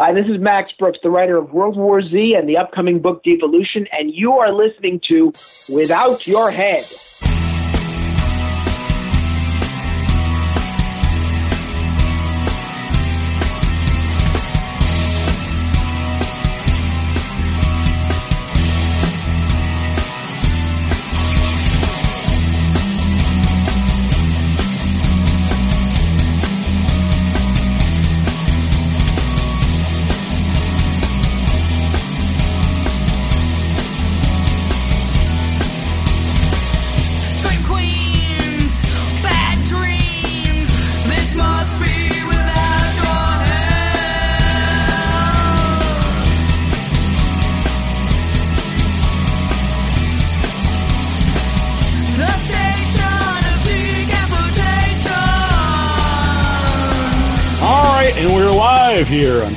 Hi, this is Max Brooks, the writer of World War Z and the upcoming book Devolution, and you are listening to Without Your Head.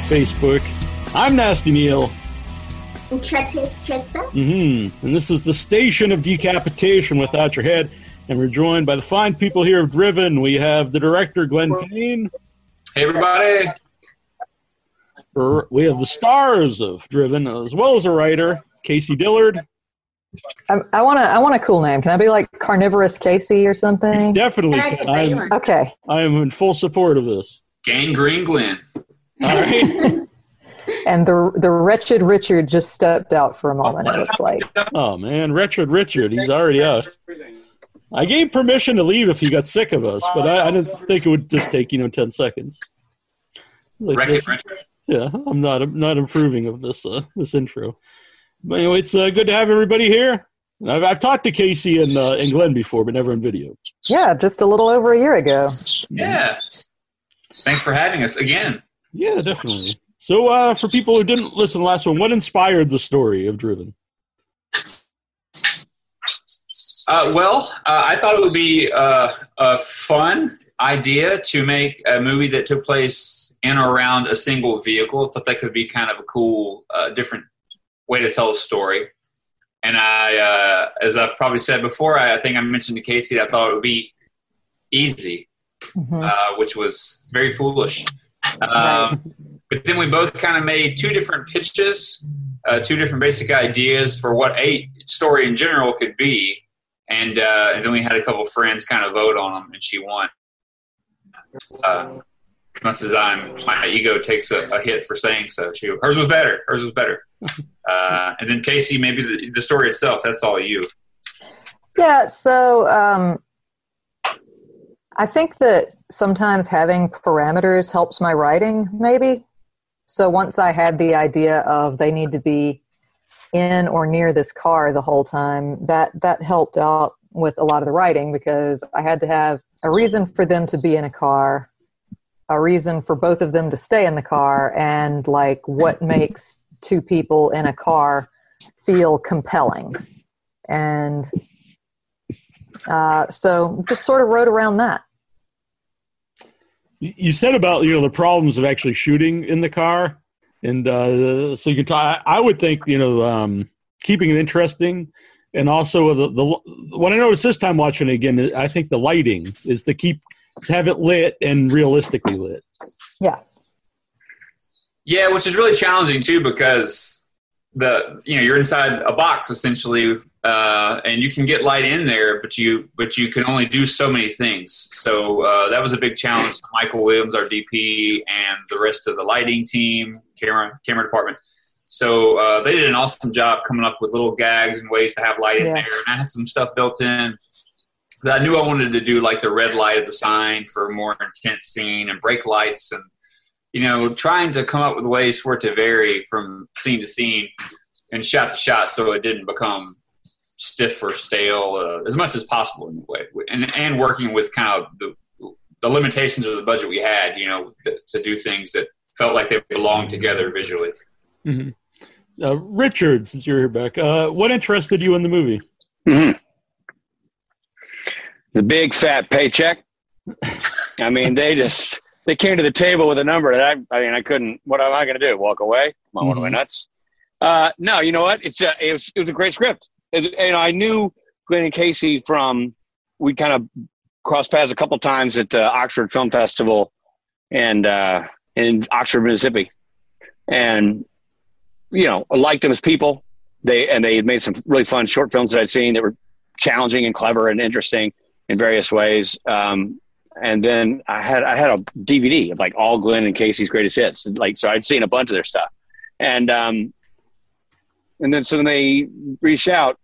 Facebook. I'm Nasty Neal, And Trista. Trista. hmm and this is the station of decapitation without your head. And we're joined by the fine people here of Driven. We have the director Glenn Payne. Hey everybody! Er, We have the stars of Driven, as well as a writer Casey Dillard. I, I want to. I want a cool name. Can I be like Carnivorous Casey or something? Definitely, can. I'm. Okay. I am in full support of this. Gangrene Glenn. All right. And the the wretched Richard just stepped out for a moment. It looks like. oh man, Richard, Richard, he's already out. I gave permission to leave if he got sick of us, but I, I didn't think it would just take you know ten seconds. Like Wreck this- it. Yeah, I'm not I'm not improving of this uh, this intro. But anyway, it's uh, good to have everybody here. I've, I've talked to Casey and uh, and Glenn before, but never in video. Yeah, just a little over a year ago. Yeah. Thanks for having us again. Yeah, definitely. So, uh, for people who didn't listen to the last one, what inspired the story of Driven? Uh, well, uh, I thought it would be uh, a fun idea to make a movie that took place in or around a single vehicle. I thought that could be kind of a cool, uh, different way to tell a story. And I, uh, as I've probably said before, I, I think I mentioned to Casey, I thought it would be easy, Mhm. uh, which was very foolish. Um, but then we both kind of made two different pitches, uh, two different basic ideas for what a story in general could be, and uh, and then we had a couple friends kind of vote on them, and she won. Uh, much as I'm, my ego takes a, a hit for saying so. She, hers was better. Hers was better. Uh, and then Casey, maybe the, the story itself. That's all you. Yeah. So um, I think that sometimes having parameters helps my writing. Maybe. So once I had the idea of they need to be in or near this car the whole time, that that helped out with a lot of the writing because I had to have a reason for them to be in a car, a reason for both of them to stay in the car, and like what makes two people in a car feel compelling. And uh, so just sort of wrote around that. You you said about you know the problems of actually shooting in the car, and uh, so you can talk. I would think you know um, keeping it interesting, and also the the what I noticed this time watching it again. I think the lighting is to keep to have it lit and realistically lit. Yeah. Yeah, which is really challenging too because the you know you're inside a box essentially, uh, and you can get light in there, but you but you can only do so many things. So uh, that was a big challenge for Michael Williams, our DP, and the rest of the lighting team, camera camera department. So uh, they did an awesome job coming up with little gags and ways to have light in Yeah. there, and I had some stuff built in that I knew I wanted to do, like the red light of the sign for a more intense scene, and brake lights and you know, trying to come up with ways for it to vary from scene to scene and shot to shot so it didn't become stiff or stale uh, as much as possible in a way. And, and working with kind of the, the limitations of the budget we had, you know, to do things that felt like they belonged together visually. Mm-hmm. Uh, Richard, since you're here back, uh, what interested you in the movie? Mhm. The big fat paycheck. I mean, they just they came to the table with a number that I I mean I couldn't. What am I going to do? Walk away? Am I one of my nuts? Uh, no, you know what? It's a, it was it was a great script. It, and I knew Glenn and Casey from we kind of crossed paths a couple times at the Oxford Film Festival and uh, in Oxford, Mississippi. and you know, I liked them as people. They and they had made some really fun short films that I'd seen that were challenging and clever and interesting in various ways. Um, and then I had I had a DVD of like all Glenn and Casey's greatest hits. Like so, I'd seen a bunch of their stuff, and um, and then so when they reached out,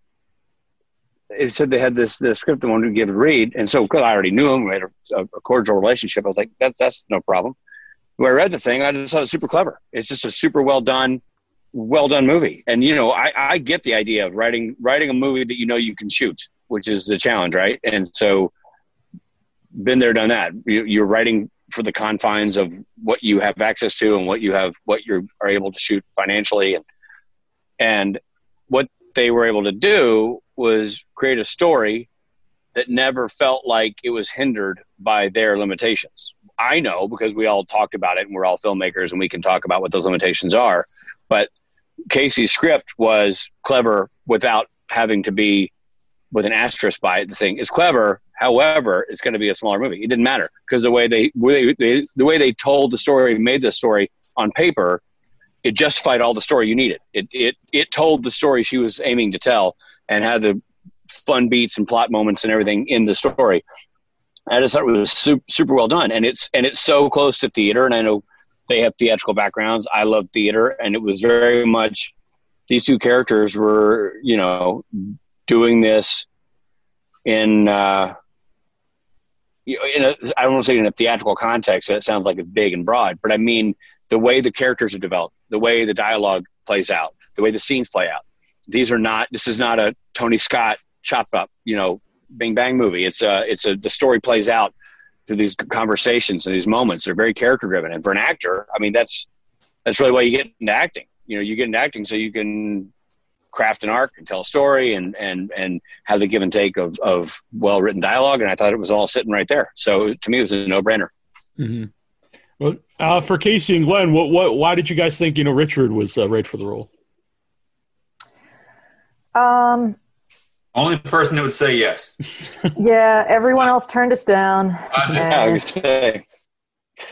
it said they had this this script they wanted to give a read, and so because I already knew them, we had a, a cordial relationship. I was like, that's that's no problem. When I read the thing, I just thought it was super clever. It's just a super well done, well done movie. And you know, I, I get the idea of writing writing a movie that you know you can shoot, which is the challenge, right? And so, been there, done that. You, you're writing for the confines of what you have access to and what you have, what you are able to shoot financially, and and what they were able to do was create a story that never felt like it was hindered by their limitations. I know because we all talked about it and we're all filmmakers and we can talk about what those limitations are. But Casey's script was clever without having to be with an asterisk by it. The thing clever, however, it's going to be a smaller movie. It didn't matter because the way they, they, the way they told the story, made the story on paper, it justified all the story you needed. It it it told the story she was aiming to tell and had the fun beats and plot moments and everything in the story. I just thought it was super, super well done, and it's and it's so close to theater. And I know they have theatrical backgrounds. I love theater, and it was very much these two characters were you know doing this in uh, in a, I don't want to say in a theatrical context. That sounds like it's big and broad, but I mean the way the characters are developed, the way the dialogue plays out, the way the scenes play out. These are not. This is not a Tony Scott chop up, you know, bing bang movie. It's a. It's a. The story plays out through these conversations and these moments. They're very character driven, and for an actor, I mean, that's that's really why you get into acting. You know, you get into acting so you can craft an arc and tell a story and and and have the give and take of of well written dialogue. And I thought it was all sitting right there. So to me, it was a no brainer. hmm Well, uh, for Casey and Glenn, what, what, why did you guys think you know Richard was uh, right for the role? Um, Only person that would say yes. yeah, everyone else turned us down. I just- I And- was say.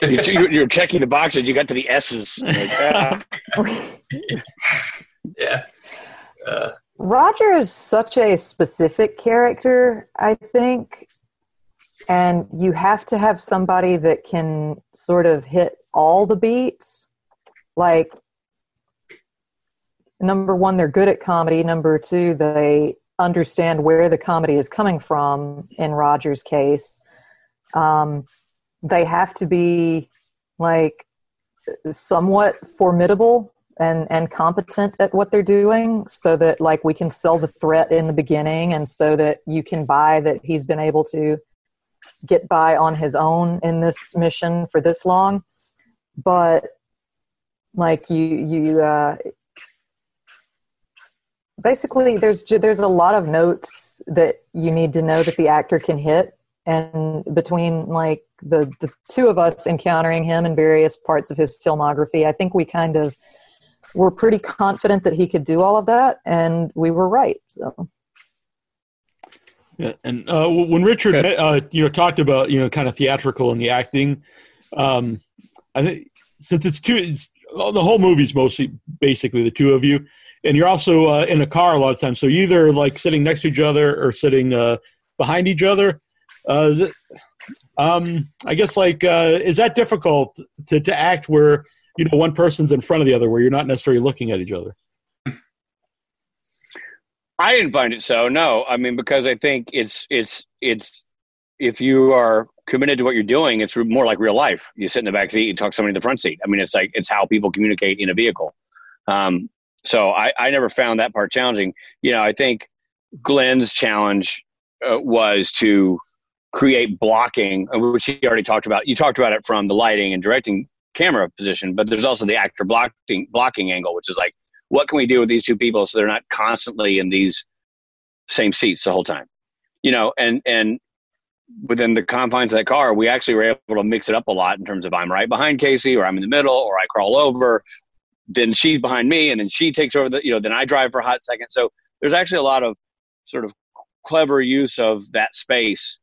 You, you, you're checking the boxes. You got to the S's. Like, ah. Yeah. Uh, Roger is such a specific character, I think. And you have to have somebody that can sort of hit all the beats. Like, number one, they're good at comedy. Number two, they understand where the comedy is coming from in Roger's case. Um, they have to be, like, somewhat formidable and and competent at what they're doing so that like we can sell the threat in the beginning and so that you can buy that he's been able to get by on his own in this mission for this long. But like you you uh basically there's there's a lot of notes that you need to know that the actor can hit. And between like the the two of us encountering him in various parts of his filmography i think we kind of were pretty confident that he could do all of that and we were right so Yeah, and uh, when Richard, uh, you know, talked about you know kind of theatrical and the acting, um, I think since it's two, it's, well, the whole movie's mostly basically the two of you, and you're also uh, in a car a lot of times, so you're either like sitting next to each other or sitting uh, behind each other. Uh, th- um, I guess like uh, is that difficult to to act where you know one person's in front of the other, where you're not necessarily looking at each other? I didn't find it so. No, I mean because I think it's it's it's if you are committed to what you're doing, it's more like real life. You sit in the back seat, you talk to somebody in the front seat. I mean, it's like it's how people communicate in a vehicle. Um, so I, I never found that part challenging. You know, I think Glenn's challenge uh, was to create blocking, which he already talked about. You talked about it from the lighting and directing camera position, but there's also the actor blocking blocking angle, which is like, what can we do with these two people so they're not constantly in these same seats the whole time? You know, and and within the confines of that car, we actually were able to mix it up a lot in terms of I'm right behind Casey, or I'm in the middle, or I crawl over. Then she's behind me, and then she takes over the, you know, then I drive for a hot second. So there's actually a lot of sort of clever use of that space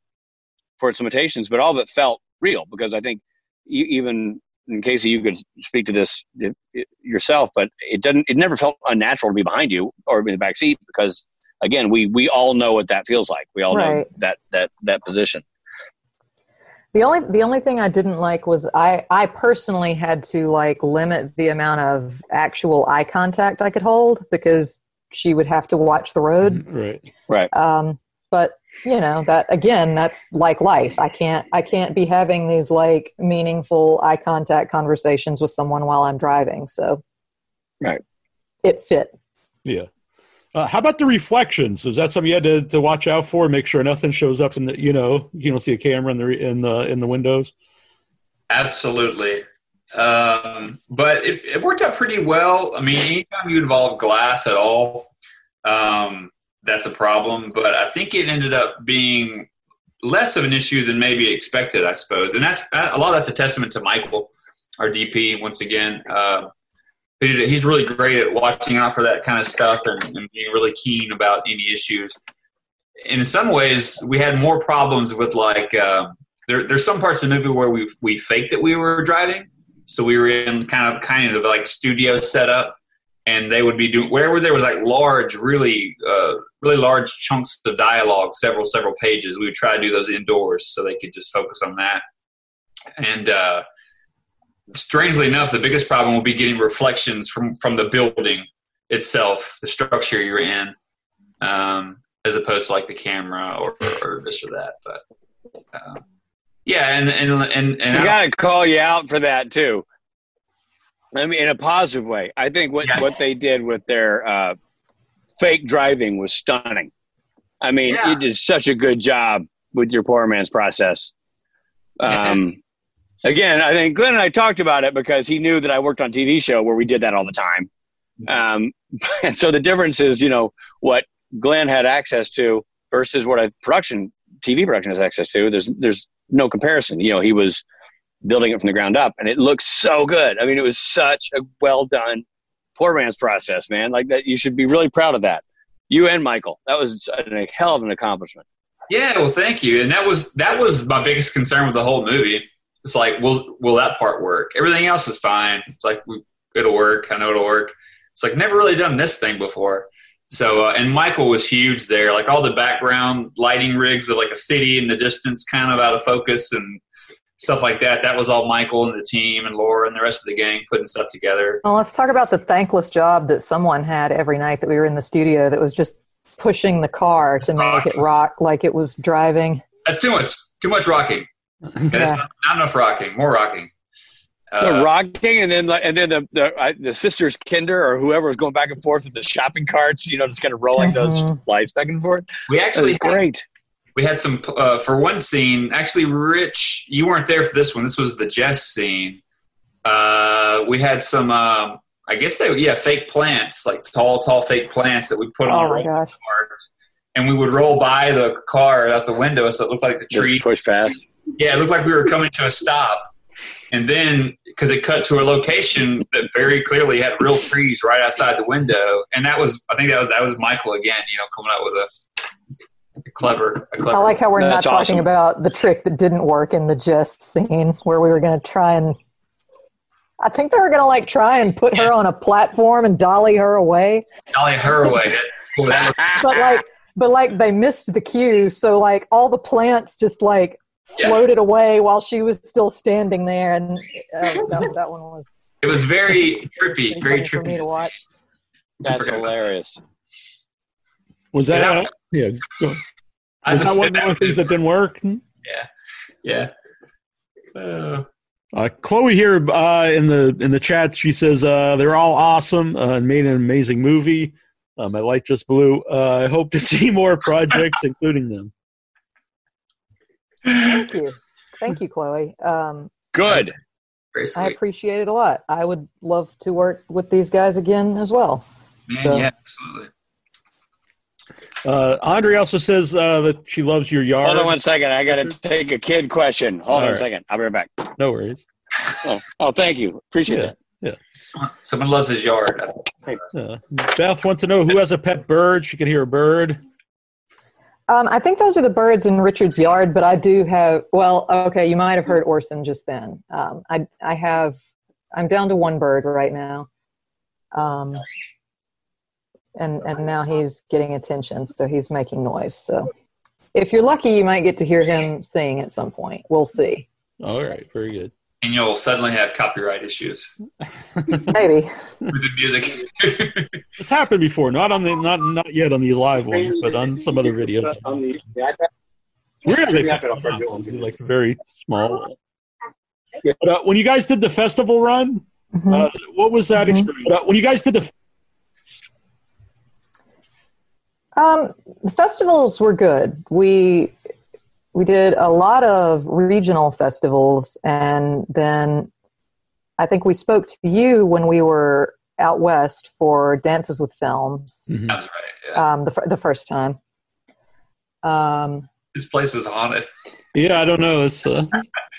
for its limitations, but all of it felt real because I think even in Casey, you could speak to this if- if- yourself, but it doesn't. It never felt unnatural to be behind you or in the back seat because, again, we we all know what that feels like. We all know that that that position. The only the only thing I didn't like was I I personally had to like limit the amount of actual eye contact I could hold because she would have to watch the road. Right. Right. Um, but you know that again, that's like life. I can't I can't be having these like meaningful eye contact conversations with someone while I'm driving. So, Right. it fit. Yeah. Uh, how about the reflections? Is that something you had to, to watch out for? Make sure nothing shows up in the you know you don't see a camera in the in the in the windows. Absolutely. Um, but it, it worked out pretty well. I mean, anytime you involve glass at all, um, that's a problem. But I think it ended up being less of an issue than maybe expected, I suppose. And that's a lot of that's a testament to Michael, our DP, once again. Uh, he- he's really great at watching out for that kind of stuff and, and being really keen about any issues. And in some ways, we had more problems with like uh, there, there's some parts of the movie where we we faked that we were driving, so we were in kind of kind of like studio setup, and they would be doing wherever there was like large, really uh, really large chunks of dialogue, several several pages. We would try to do those indoors so they could just focus on that. And uh, strangely enough, the biggest problem will be getting reflections from from the building itself, the structure you're in, um, as opposed to like the camera or, or this or that. But uh, yeah, and and and, and I I- gotta call you out for that too. I mean, in a positive way. I think what Yeah. what they did with their uh, fake driving was stunning. I mean, Yeah. you did such a good job with your poor man's process. Um, again, I think Glenn and I talked about it because he knew that I worked on TV show where we did that all the time. Um, and so the difference is, you know, what Glenn had access to versus what a production TV production has access to. There's there's no comparison. You know, he was building it from the ground up, and it looks so good. I mean, it was such a well done poor man's process, man. Like that, you should be really proud of that. You and Michael, that was a hell of an accomplishment. Yeah, well, thank you. And that was that was my biggest concern with the whole movie. It's like, will will that part work? Everything else is fine. It's like it'll work. I know it'll work. It's like never really done this thing before. So, uh, and Michael was huge there. Like all the background lighting rigs of like a city in the distance, kind of out of focus and stuff like that. That was all Michael and the team and Laura and the rest of the gang putting stuff together. Well, let's talk about the thankless job that someone had every night that we were in the studio that was just pushing the car to make it rock like it was driving. That's too much. Too much rocking. Okay, that's Yeah. not, not enough rocking. More rocking. the Uh, rocking, and then and then the the, I, the sisters Kinder or whoever was going back and forth with the shopping carts, you know, just kind of rolling those Mhm. lights back and forth. we actually had great. We had some uh, for one scene. Actually, Rich, you weren't there for this one. This was the Jess scene. Uh, we had some. Um, I guess they yeah fake plants like tall tall fake plants that we put on Oh the my roll gosh. cart, and we would roll by the car out the window so it looked like the tree. push past. Yeah, it looked like we were coming to a stop. And then, because it cut to a location that very clearly had real trees right outside the window, and that was, I think that was that was Michael again, you know, coming up with a, a clever, a clever. I like how we're That's not talking awesome. about the trick that didn't work in the Jess scene where we were going to try and. I think they were going to like try and put her on a platform and dolly her away, Dolly her away. That, boy, that was- but like, but like they missed the cue, so like all the plants just like Yeah. floated away while she was still standing there, and uh, that, that one was it was very trippy, very funny for me trippy. to watch. That's forgot about hilarious. Was that? Yeah. yeah. Go- I just that one said of the that only things that didn't work? Yeah. Yeah. Uh, Uh, Chloe here uh, in the in the chat, she says uh, they're all awesome uh, and made an amazing movie. Uh, my light just blew. Uh, I hope to see more projects, including them. Thank you, thank you, Chloe. Um, Good. I appreciate it a lot. I would love to work with these guys again as well. Man, so- yeah, absolutely. Uh, Andre also says uh, that she loves your yard. Hold on one second. I got to take a kid question. Hold All on a second. I'll be right back. No worries. Oh, oh thank you. Appreciate Yeah. that. Someone, someone loves his yard. Uh, Beth wants to know who has a pet bird. She can hear a bird. Um, I think those are the birds in Richard's yard, but I do have. Well, okay, you might have heard Orson just then. Um, I I have. I'm down to one bird right now, um, and and now he's getting attention, so he's making noise. So, if you're lucky, you might get to hear him sing at some point. We'll see. All right, very good. And you'll suddenly have copyright issues Maybe. with the music. It's happened before, not on the not not yet on these live ones, but on some other videos. On the, the iPad. Really, Yeah, but I'll do it. like very small. But, uh, when you guys did the festival run, Mhm. uh, what was that Mhm. experience? Uh, when you guys did the Um, the festivals were good. We we did a lot of regional festivals, and then I think we spoke to you when we were out west for Dances with Films Mhm. That's right. Yeah. um, the the first time. Um, This place is haunted. yeah, I don't know. It's uh,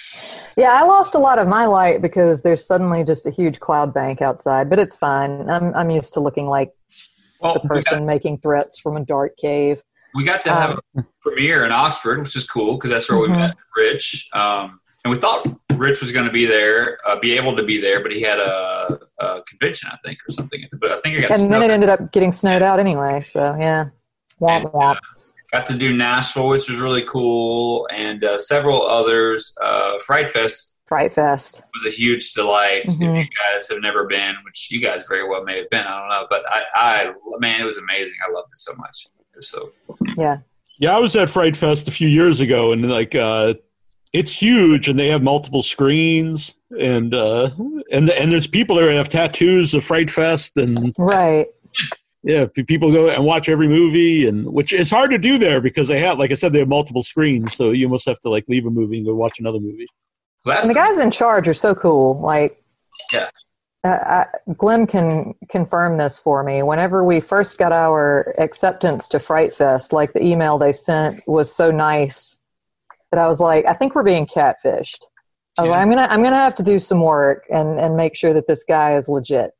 yeah, I lost a lot of my light because there's suddenly just a huge cloud bank outside, but it's fine. I'm I'm used to looking like Well, the we got, person making threats from a dark cave. we got to have Um, a premiere in Oxford, which is cool because that's where we Mhm. met Rich. Um, and we thought Rich was going to be there, uh, be able to be there, but he had a, a convention, I think, or something. But I think it got And then it ended up getting snowed out anyway. So yeah, womp And, womp. Got to do Nashville, which was really cool, and uh, several others. Uh, Fright Fest Fright Fest. was a huge delight. Mhm. If you guys have never been, which you guys very well may have been, I don't know, but I, I man, it was amazing. I loved it so much. It was so Yeah. yeah. I was at Fright Fest a few years ago, and like uh, it's huge, and they have multiple screens, and uh, and and there's people there that have tattoos of Fright Fest, and Right. yeah, people go and watch every movie, and which it's hard to do there because they have, like I said, they have multiple screens, so you almost have to like leave a movie and go watch another movie. Last And the guys in charge are so cool. Like, Yeah. Uh, I, Glenn can confirm this for me. Whenever we first got our acceptance to Fright Fest, like the email they sent was so nice that I was like, I think we're being catfished. I was Yeah. like, I'm gonna, I'm gonna have to do some work and and make sure that this guy is legit.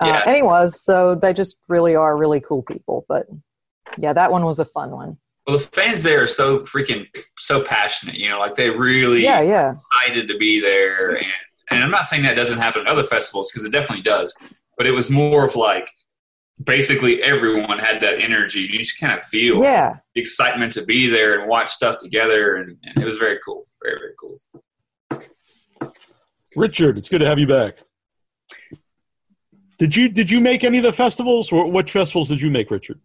Uh, Yeah. and he was. So they just really are really cool people. But yeah, that one was a fun one. Well, the fans there are so freaking so passionate. You know, like they really Yeah, yeah. excited to be there. And and I'm not saying that doesn't happen at other festivals because it definitely does. But it was more of like basically everyone had that energy. You just kind of feel Yeah. the excitement to be there and watch stuff together, and, and it was very cool. Very very cool. Richard, it's good to have you back. Did you did you make any of the festivals? Or what festivals did you make, Richard?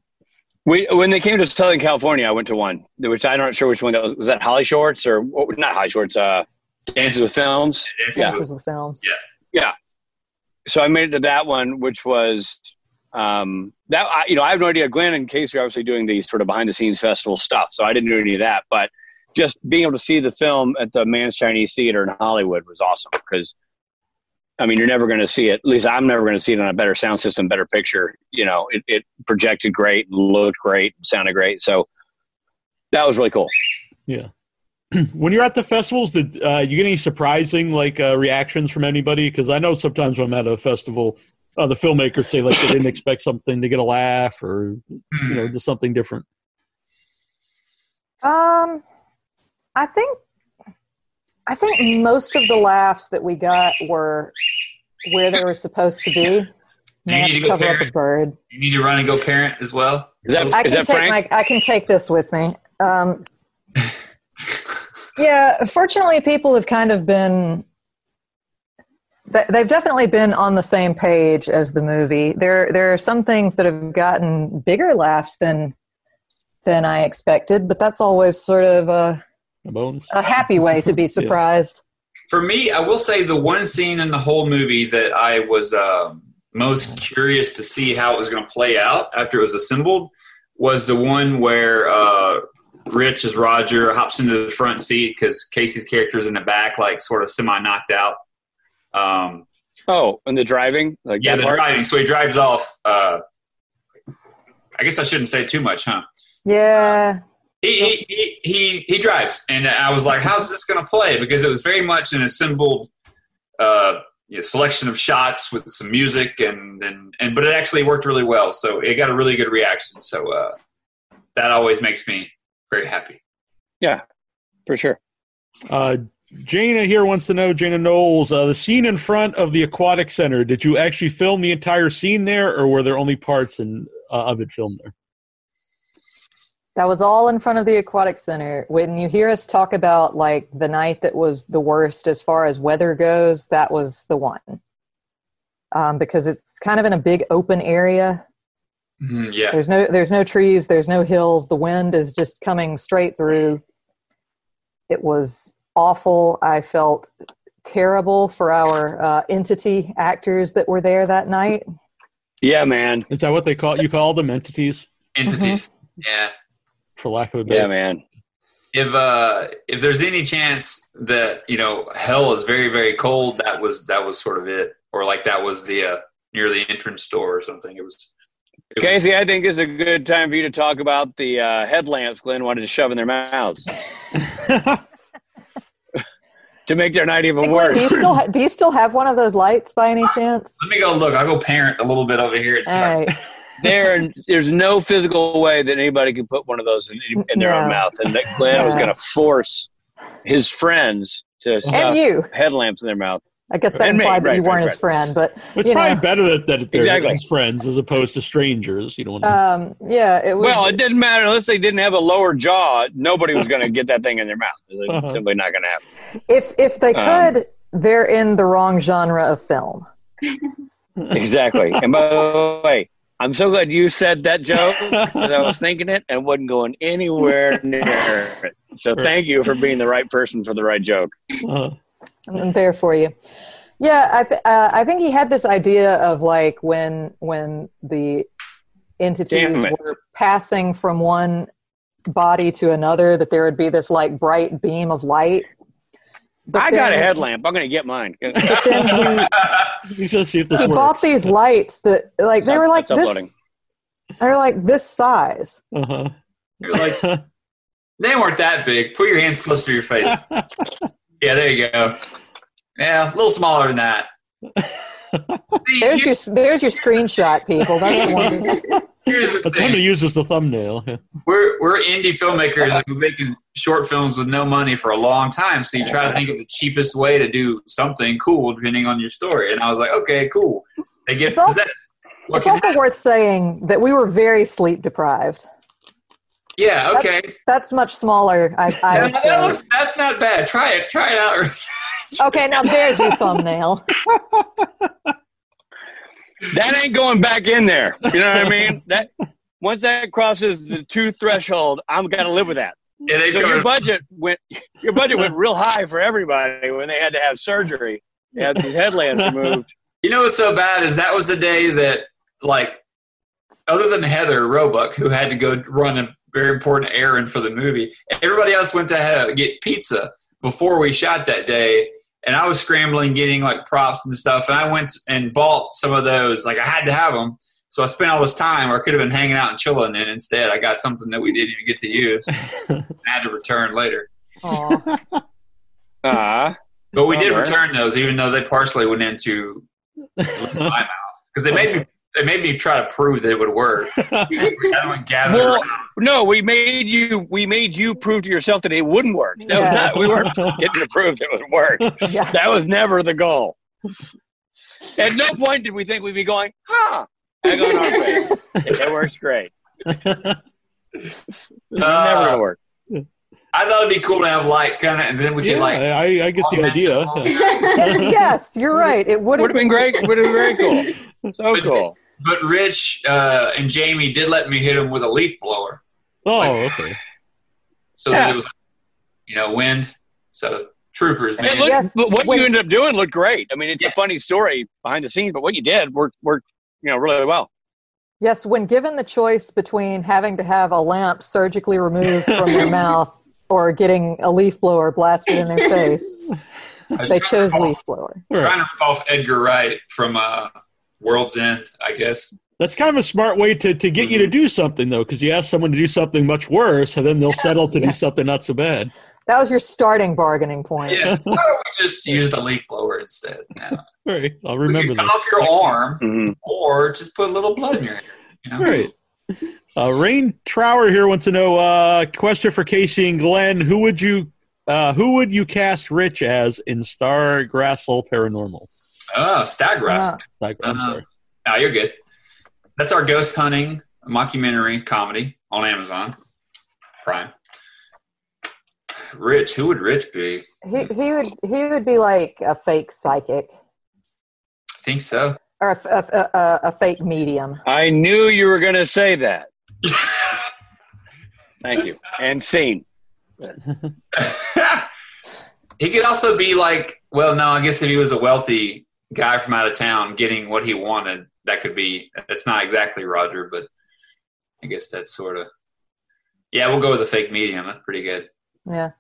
We when they came to Southern California, I went to one, which I'm not sure which one that was. Was that Holly Shorts or what- not Holly Shorts? Uh, Dances with Films. It's- Yeah. Dances with films. Yeah, yeah. So I made it to that one, which was um, that. I, you know, I have no idea. Glenn and Casey are obviously doing the sort of behind the scenes festival stuff, so I didn't do any of that. But just being able to see the film at the Mann's Chinese Theater in Hollywood was awesome because. I mean, you're never going to see it. At least I'm never going to see it on a better sound system, better picture. You know, it, it projected great, looked great, sounded great. So that was really cool. Yeah. when you're at the festivals, did uh, you get any surprising like uh, reactions from anybody? Because I know sometimes when I'm at a festival, uh, the filmmakers say like they didn't expect something to get a laugh or you know just something different. Um, I think I think most of the laughs that we got were where they were supposed to be. Do you need to to go cover up a bird. You need to run and go parent as well. Is that I is can that take Frank? my I can take this with me. Um, yeah, fortunately, people have kind of been. they- They've definitely been on the same page as the movie. There, there are some things that have gotten bigger laughs than than I expected, but that's always sort of a, The bones. a happy way to be surprised. For me, I will say the one scene in the whole movie that I was um, most curious to see how it was going to play out after it was assembled was the one where uh, Rich as Roger hops into the front seat because Casey's character is in the back, like sort of semi knocked out. Um, Oh, and the driving, like yeah, the part? driving. So he drives off. Uh, I guess I shouldn't say too much, huh? Yeah, He he, he, he, he drives, and I was like, "How's this going to play?" Because it was very much an assembled uh, you know, selection of shots with some music, and, and and but it actually worked really well. So it got a really good reaction. So uh, that always makes me very happy. Yeah, for sure. Uh, Jana here wants to know, Jana Knowles, uh, the scene in front of the aquatic center. Did you actually film the entire scene there, or were there only parts in, uh, of it filmed there? That was all in front of the aquatic center. When you hear us talk about like the night that was the worst as far as weather goes, that was the one. Um, because it's kind of in a big open area. Mhm, yeah. There's no there's no trees, there's no hills. The wind is just coming straight through. It was awful. I felt terrible for our uh, entity actors that were there that night. Yeah, man. Is that what they call you call them entities, Entities. Yeah. For lack of a Yeah, man. If uh if there's any chance that, you know, hell is very, very cold, that was that was sort of it. Or like that was the uh near the entrance door or something. It was it was- Casey, I think this is a good time for you to talk about the uh, headlamps Glenn wanted to shove in their mouths to make their night even worse. do you still ha- do you still have one of those lights by any chance? Let me go look. I'll go parent a little bit over here. All right. there, there's no physical way that anybody can put one of those in, in their own mouth, and that Glenn was going to force his friends to stuff And you. headlamps in their mouth. I guess that And me, implied that right, you weren't right. his friend, but It's you probably know, better that, that they're Exactly. his friends as opposed to strangers. You know, when um, yeah, it was. Well, it didn't matter unless they didn't have a lower jaw. Nobody was going to get that thing in their mouth. It's Uh-huh. simply not going to happen. if if they Um, could, they're in the wrong genre of film. Exactly. And by the way, I'm so glad you said that joke because I was thinking it and wasn't going anywhere near it. So thank you for being the right person for the right joke. uh, I'm there for you. Yeah, I th- uh, I think he had this idea of like when when the entities were passing from one body to another, that there would be this like bright beam of light. But I got a headlamp. I'm going to get mine. But then you should see if this he, he works. bought these lights that like they were like this. They were like this size. Uh-huh. You're like, they weren't that big. Put your hands close to your face. Yeah, there you go. Yeah, a little smaller than that. See, There's here- your there's your screenshot, people. That's the one. Here's the That's fun to use as the thumbnail. We're we're indie filmmakers and we're making short films with no money for a long time. So you try to think of the cheapest way to do something cool depending on your story. And I was like, okay, cool. They get It's also- possessed. What It's also worth saying that we were very sleep deprived. yeah, okay. That's, that's much smaller. I, I Yeah, would that say. looks, that's not bad. Try it. Try it out. Okay, now there's your thumbnail. That ain't going back in there. You know what I mean? That once that crosses the two threshold, I'm gonna live with that. Yeah, they So your budget went your budget went real high for everybody when they had to have surgery. They had these headlamps removed. You know what's so bad is that was the day that, like, other than Heather Roebuck, who had to go run a very important errand for the movie, everybody else went to have, get pizza before we shot that day. And I was scrambling, getting like props and stuff. And I went and bought some of those. Like, I had to have them. So I spent all this time or I could have been hanging out and chilling. And instead, I got something that we didn't even get to use. and I had to return later. Aw. Ah, But we did Bummer. return those, even though they partially went into my mouth because they made me they made me try to prove that it would work. Everyone gathered Well, around. no, we made you we made you prove to yourself that it wouldn't work. That was not we weren't getting to prove that it would work. yeah. That was never the goal. At no point did we think we'd be going, huh? Egg on our face. It works great. It's never Uh, gonna work. I thought it'd be cool to have light kind of, and then we could yeah, like. I, I get the idea. yes, you're right. It would Would have been great. Would have been very cool. So But- cool. But Rich uh, and Jamie did let me hit him with a leaf blower, Oh, okay. so Yeah. that it was, you know, wind. So troopers, man. Looked, Yes, but what when- you ended up doing looked great. I mean, it's Yeah. a funny story behind the scenes, but what you did worked worked, you know, really well. Yes, when given the choice between having to have a lamp surgically removed from their mouth or getting a leaf blower blasted in their face, I they chose recall- leaf blower. All right. Trying to recall Edgar Wright from uh, World's End, I guess. That's kind of a smart way to, to get you to do something, though, because you ask someone to do something much worse, and then they'll settle to Yeah. do something not so bad. That was your starting bargaining point. Yeah, why don't we just use a leaf blower instead? Yeah. All right, I'll remember could cut that. off your arm, Mhm. or just put a little blood in your hair. You know? All right. Uh, Rain Trower here wants to know. Uh, question for Casey and Glenn: Who would you, uh, who would you cast Rich as in Star Grassel Paranormal? Oh, Staggrass. Ah. Like, I'm Uh-huh. sorry. Oh, you're good. That's our ghost hunting mockumentary comedy on Amazon Prime. Rich, who would Rich be? He he would he would be like a fake psychic I think so. or a fake medium. I knew you were going to say that. Thank you. And scene. he could also be like, well, no, I guess if he was a wealthy guy from out of town getting what he wanted, that could be. That's not exactly Roger, but I guess that's sort of. Yeah, we'll go with a fake medium. That's pretty good. Yeah.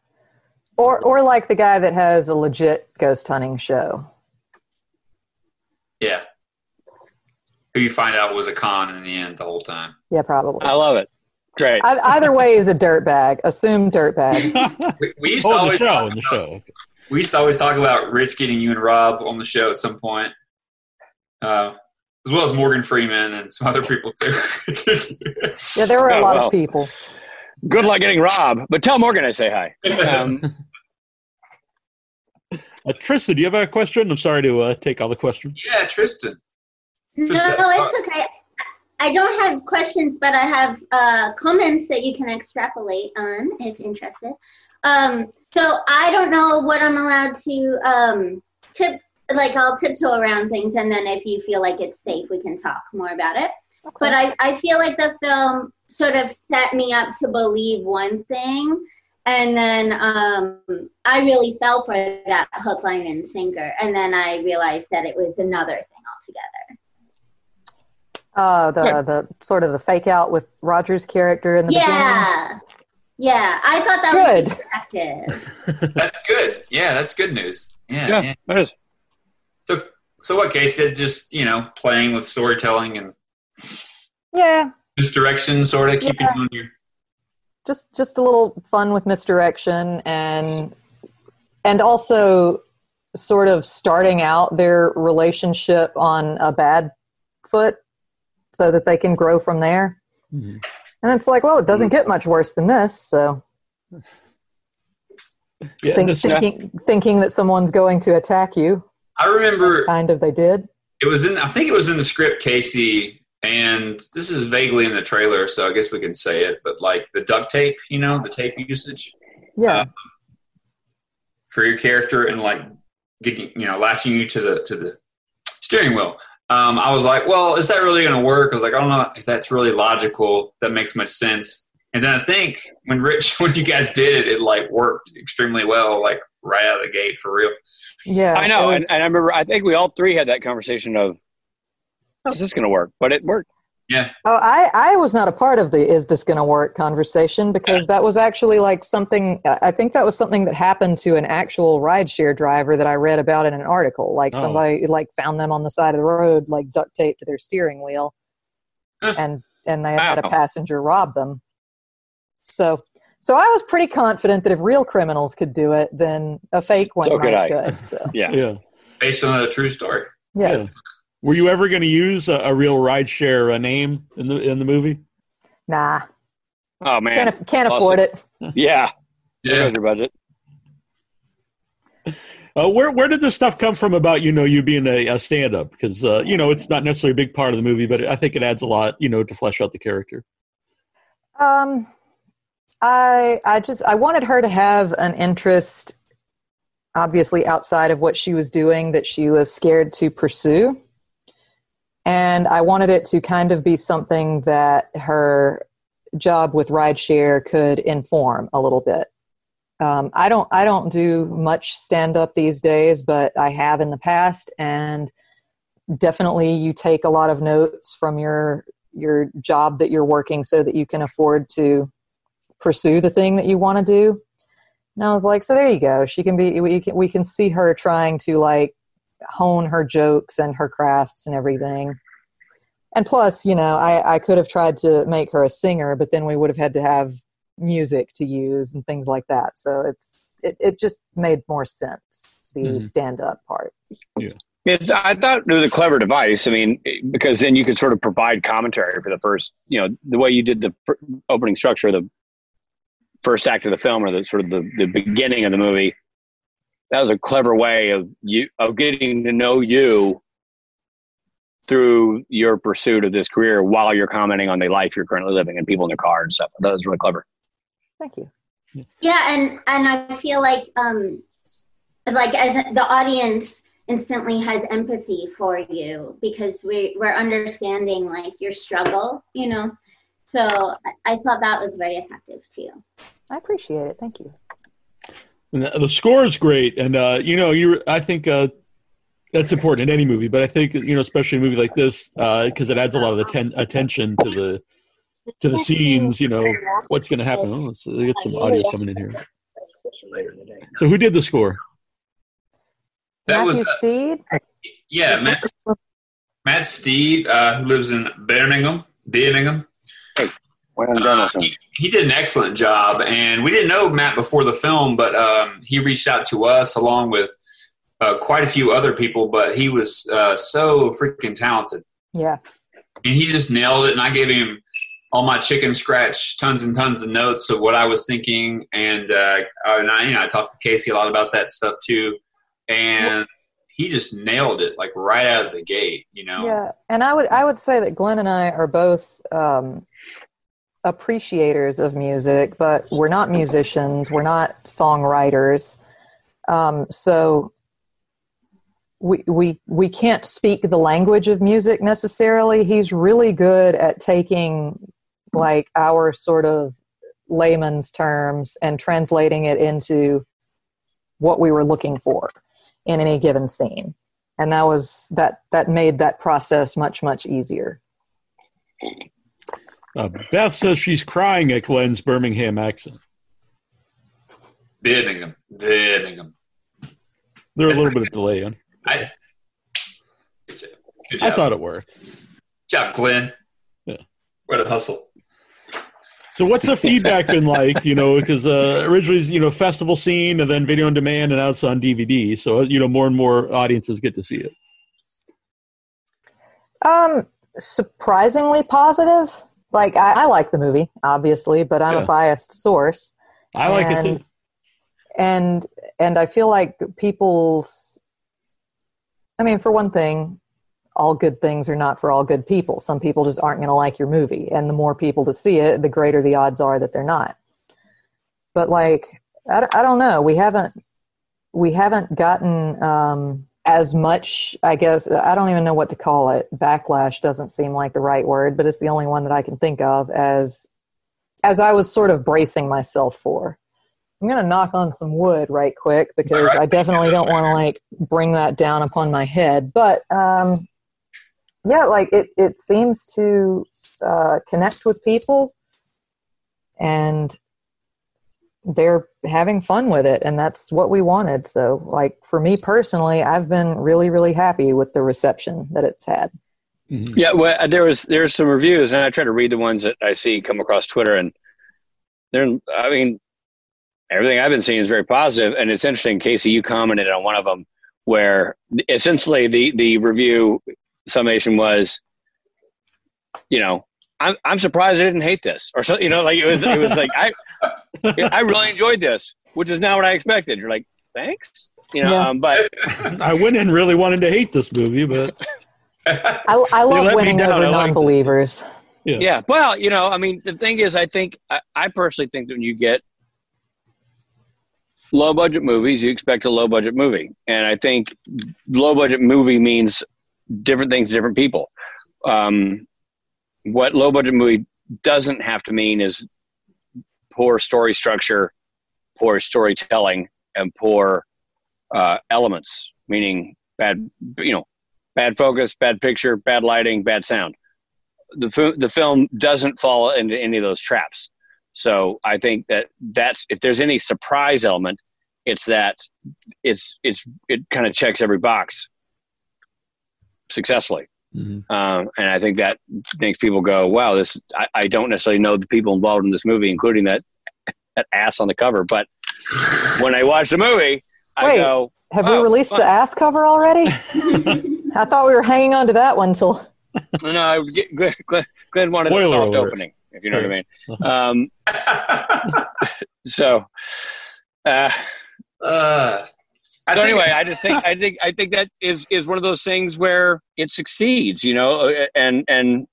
Or or like the guy that has a legit ghost hunting show. Yeah. Who you find out was a con in the end the whole time. Yeah, probably. I love it. Great. I, either way is a dirt bag. Assume dirtbag. We, we used to oh, in the always show. In the show. We used to always talk about Rich getting you and Rob on the show at some point, uh, as well as Morgan Freeman and some other people too. Yeah, there were a Oh, lot wow. of people. Good luck getting Rob, but tell Morgan I say hi. Um, Uh, Trista, do you have a question? I'm sorry to uh, take all the questions. yeah, Trista. No, it's okay. I don't have questions, but I have uh, comments that you can extrapolate on if interested. Um, so I don't know what I'm allowed to um, tip. Like I'll tiptoe around things, and then if you feel like it's safe, we can talk more about it. But I, I feel like the film sort of set me up to believe one thing, and then um, I really fell for that hook, line, and sinker. And then I realized that it was another thing altogether. Uh, the the sort of the fake out with Roger's character in the beginning. Yeah. Yeah. I thought that Good. was effective. That's good. Yeah, that's good news. Yeah. yeah, yeah. that is. So, so what Case said? Just you know, playing with storytelling and Yeah, misdirection, sort of keeping Yeah. on your. just just a little fun with misdirection and and also sort of starting out their relationship on a bad foot so that they can grow from there. Mhm. And it's like, well, it doesn't get much worse than this. So Yeah, think, thinking thinking that someone's going to attack you, I remember kind of they did. it was in. I think it was in the script, Casey, and this is vaguely in the trailer, so I guess we can say it. But like the duct tape, you know, the tape usage. Yeah, Uh, for your character and like getting you know latching you to the to the steering wheel um, i was like well is that really going to work i was like i don't know if that's really logical that makes much sense and then i think when rich when you guys did it it like worked extremely well like right out of the gate for real yeah. I know, it and, and I remember. I think we all three had that conversation of, "How's this going to work?" But it worked. Oh, I, I was not a part of the "is this going to work" conversation because that was actually like something. I think that was something that happened to an actual rideshare driver that I read about in an article. Like Oh. somebody like found them on the side of the road, like duct taped to their steering wheel, and and they had a passenger rob them. So so I was pretty confident that if real criminals could do it, then a fake one So could might I. could. So Yeah. yeah. based on a true story yes, Were you ever going to use a, a real rideshare uh, name in the in the movie? nah, Oh man. can't aff- can't Awesome. afford it. yeah. yeah your budget. Uh, where where did this stuff come from about you know you being a, a stand up? Because uh, you know it's not necessarily a big part of the movie, but I think it adds a lot you know to flesh out the character. Um, I I just I wanted her to have an interest, obviously outside of what she was doing that she was scared to pursue, and I wanted it to kind of be something that her job with rideshare could inform a little bit. Um, I don't I don't do much stand up these days, but I have in the past, and definitely you take a lot of notes from your your job that you're working so that you can afford to pursue the thing that you want to do. And I was like, so there you go. She can be we can we can see her trying to like hone her jokes and her crafts and everything. And plus, you know, I, I could have tried to make her a singer, but then we would have had to have music to use and things like that. So it's it, it just made more sense, the Mhm. stand up part. It's, I thought it was a clever device. I mean, because then you could sort of provide commentary for the first, you know, the way you did the pr- opening structure of the first act of the film or the sort of the, the beginning of the movie. That was a clever way of you of getting to know you through your pursuit of this career while you're commenting on the life you're currently living and people in their car and stuff. That was really clever. Thank you. Yeah, and and I feel like um, like as the audience instantly has empathy for you because we we're understanding like your struggle, you know. So I, I thought that was very effective too. I appreciate it. Thank you. And the, the score is great, and uh, you know, you I think uh, that's important in any movie, but I think you know, especially a movie like this, because it adds a lot of atten- attention to the to the scenes. You know, what's going to happen. Oh, let's let's get some audio coming in here. So, who did the score? That Matthew was uh, Steed. yeah, Matt, Matt Steed, uh, who lives in Birmingham. Birmingham. Well done, Uh, he, he did an excellent job, and we didn't know Matt before the film, but um, he reached out to us along with uh, quite a few other people. But he was uh, so freaking talented, Yeah. and he just nailed it. And I gave him all my chicken scratch, tons and tons of notes of what I was thinking, and uh, and I, you know, I talked to Casey a lot about that stuff too, and he just nailed it like right out of the gate. You know, Yeah, and I would I would say that Glenn and I are both um, appreciators of music, but we're not musicians. We're not songwriters. Um, so we we we can't speak the language of music necessarily. He's really good at taking like our sort of layman's terms and translating it into what we were looking for in any given scene and that was that that made that process much much easier Uh, Beth says she's crying at Glenn's Birmingham accent. Birmingham, Birmingham. There's a little bit of delay on. I, good job. Good I thought it worked. Good job, Glenn. Yeah. Way to hustle. So what's the feedback been like? You know, because uh, originally, you know, festival scene and then video on demand, and now it's on DVD. So you know, more and more audiences get to see it. um surprisingly positive like i, I like the movie obviously but i'm Yeah. a biased source I like it And- too. and and i feel like people's i mean for one thing all good things are not for all good people some people just aren't going to like your movie and the more people to see it the greater the odds are that they're not but like i, don't- I don't know we haven't we haven't gotten um as much i guess i don't even know what to call it. Backlash doesn't seem like the right word but it's the only one that i can think of as as i was sort of bracing myself for. I'm going to knock on some wood right quick because i definitely don't want to like bring that down upon my head but um yeah like it it seems to uh connect with people and they're having fun with it and that's what we wanted so like for me personally i've been really really happy with the reception that it's had Mhm. Yeah, well, uh, there was there's some reviews, and I try to read the ones that I see come across Twitter, and they're, I mean, everything I've been seeing is very positive, and it's interesting. Casey, you commented on one of them where essentially the the review summation was, you know, I'm I'm surprised I didn't hate this, or so, you know, like it was it was like I I really enjoyed this, which is not what I expected. You're like, thanks, you know, Yeah. um, but I went in really wanting to hate this movie, but i, I let love me winning down. over I like- non-believers Yeah. Well, you know, I mean, the thing is, I think, I, I personally think that when you get low budget movies, you expect a low budget movie. And I think low budget movie means different things to different people. Um, what low budget movie doesn't have to mean is poor story structure, poor storytelling, and poor uh, elements, meaning bad, you know, bad focus, bad picture, bad lighting, bad sound the the film doesn't fall into any of those traps. So I think that that's if there's any surprise element, it's that it's it's it kind of checks every box successfully, Mhm. um, and I think that makes people go, "Wow, this." I, I don't necessarily know the people involved in this movie, including that that ass on the cover, but when I watch the movie, I Wait. go, Have we Oh, released fun. the ass cover already? I thought we were hanging on to that one till. No, no, Glenn, Glenn, Glenn wanted Spoiler a soft alert. opening, if you know what I mean. Um, so, uh, Uh, I so think- anyway, I just think I think I think that is is one of those things where it succeeds, you know, uh, and and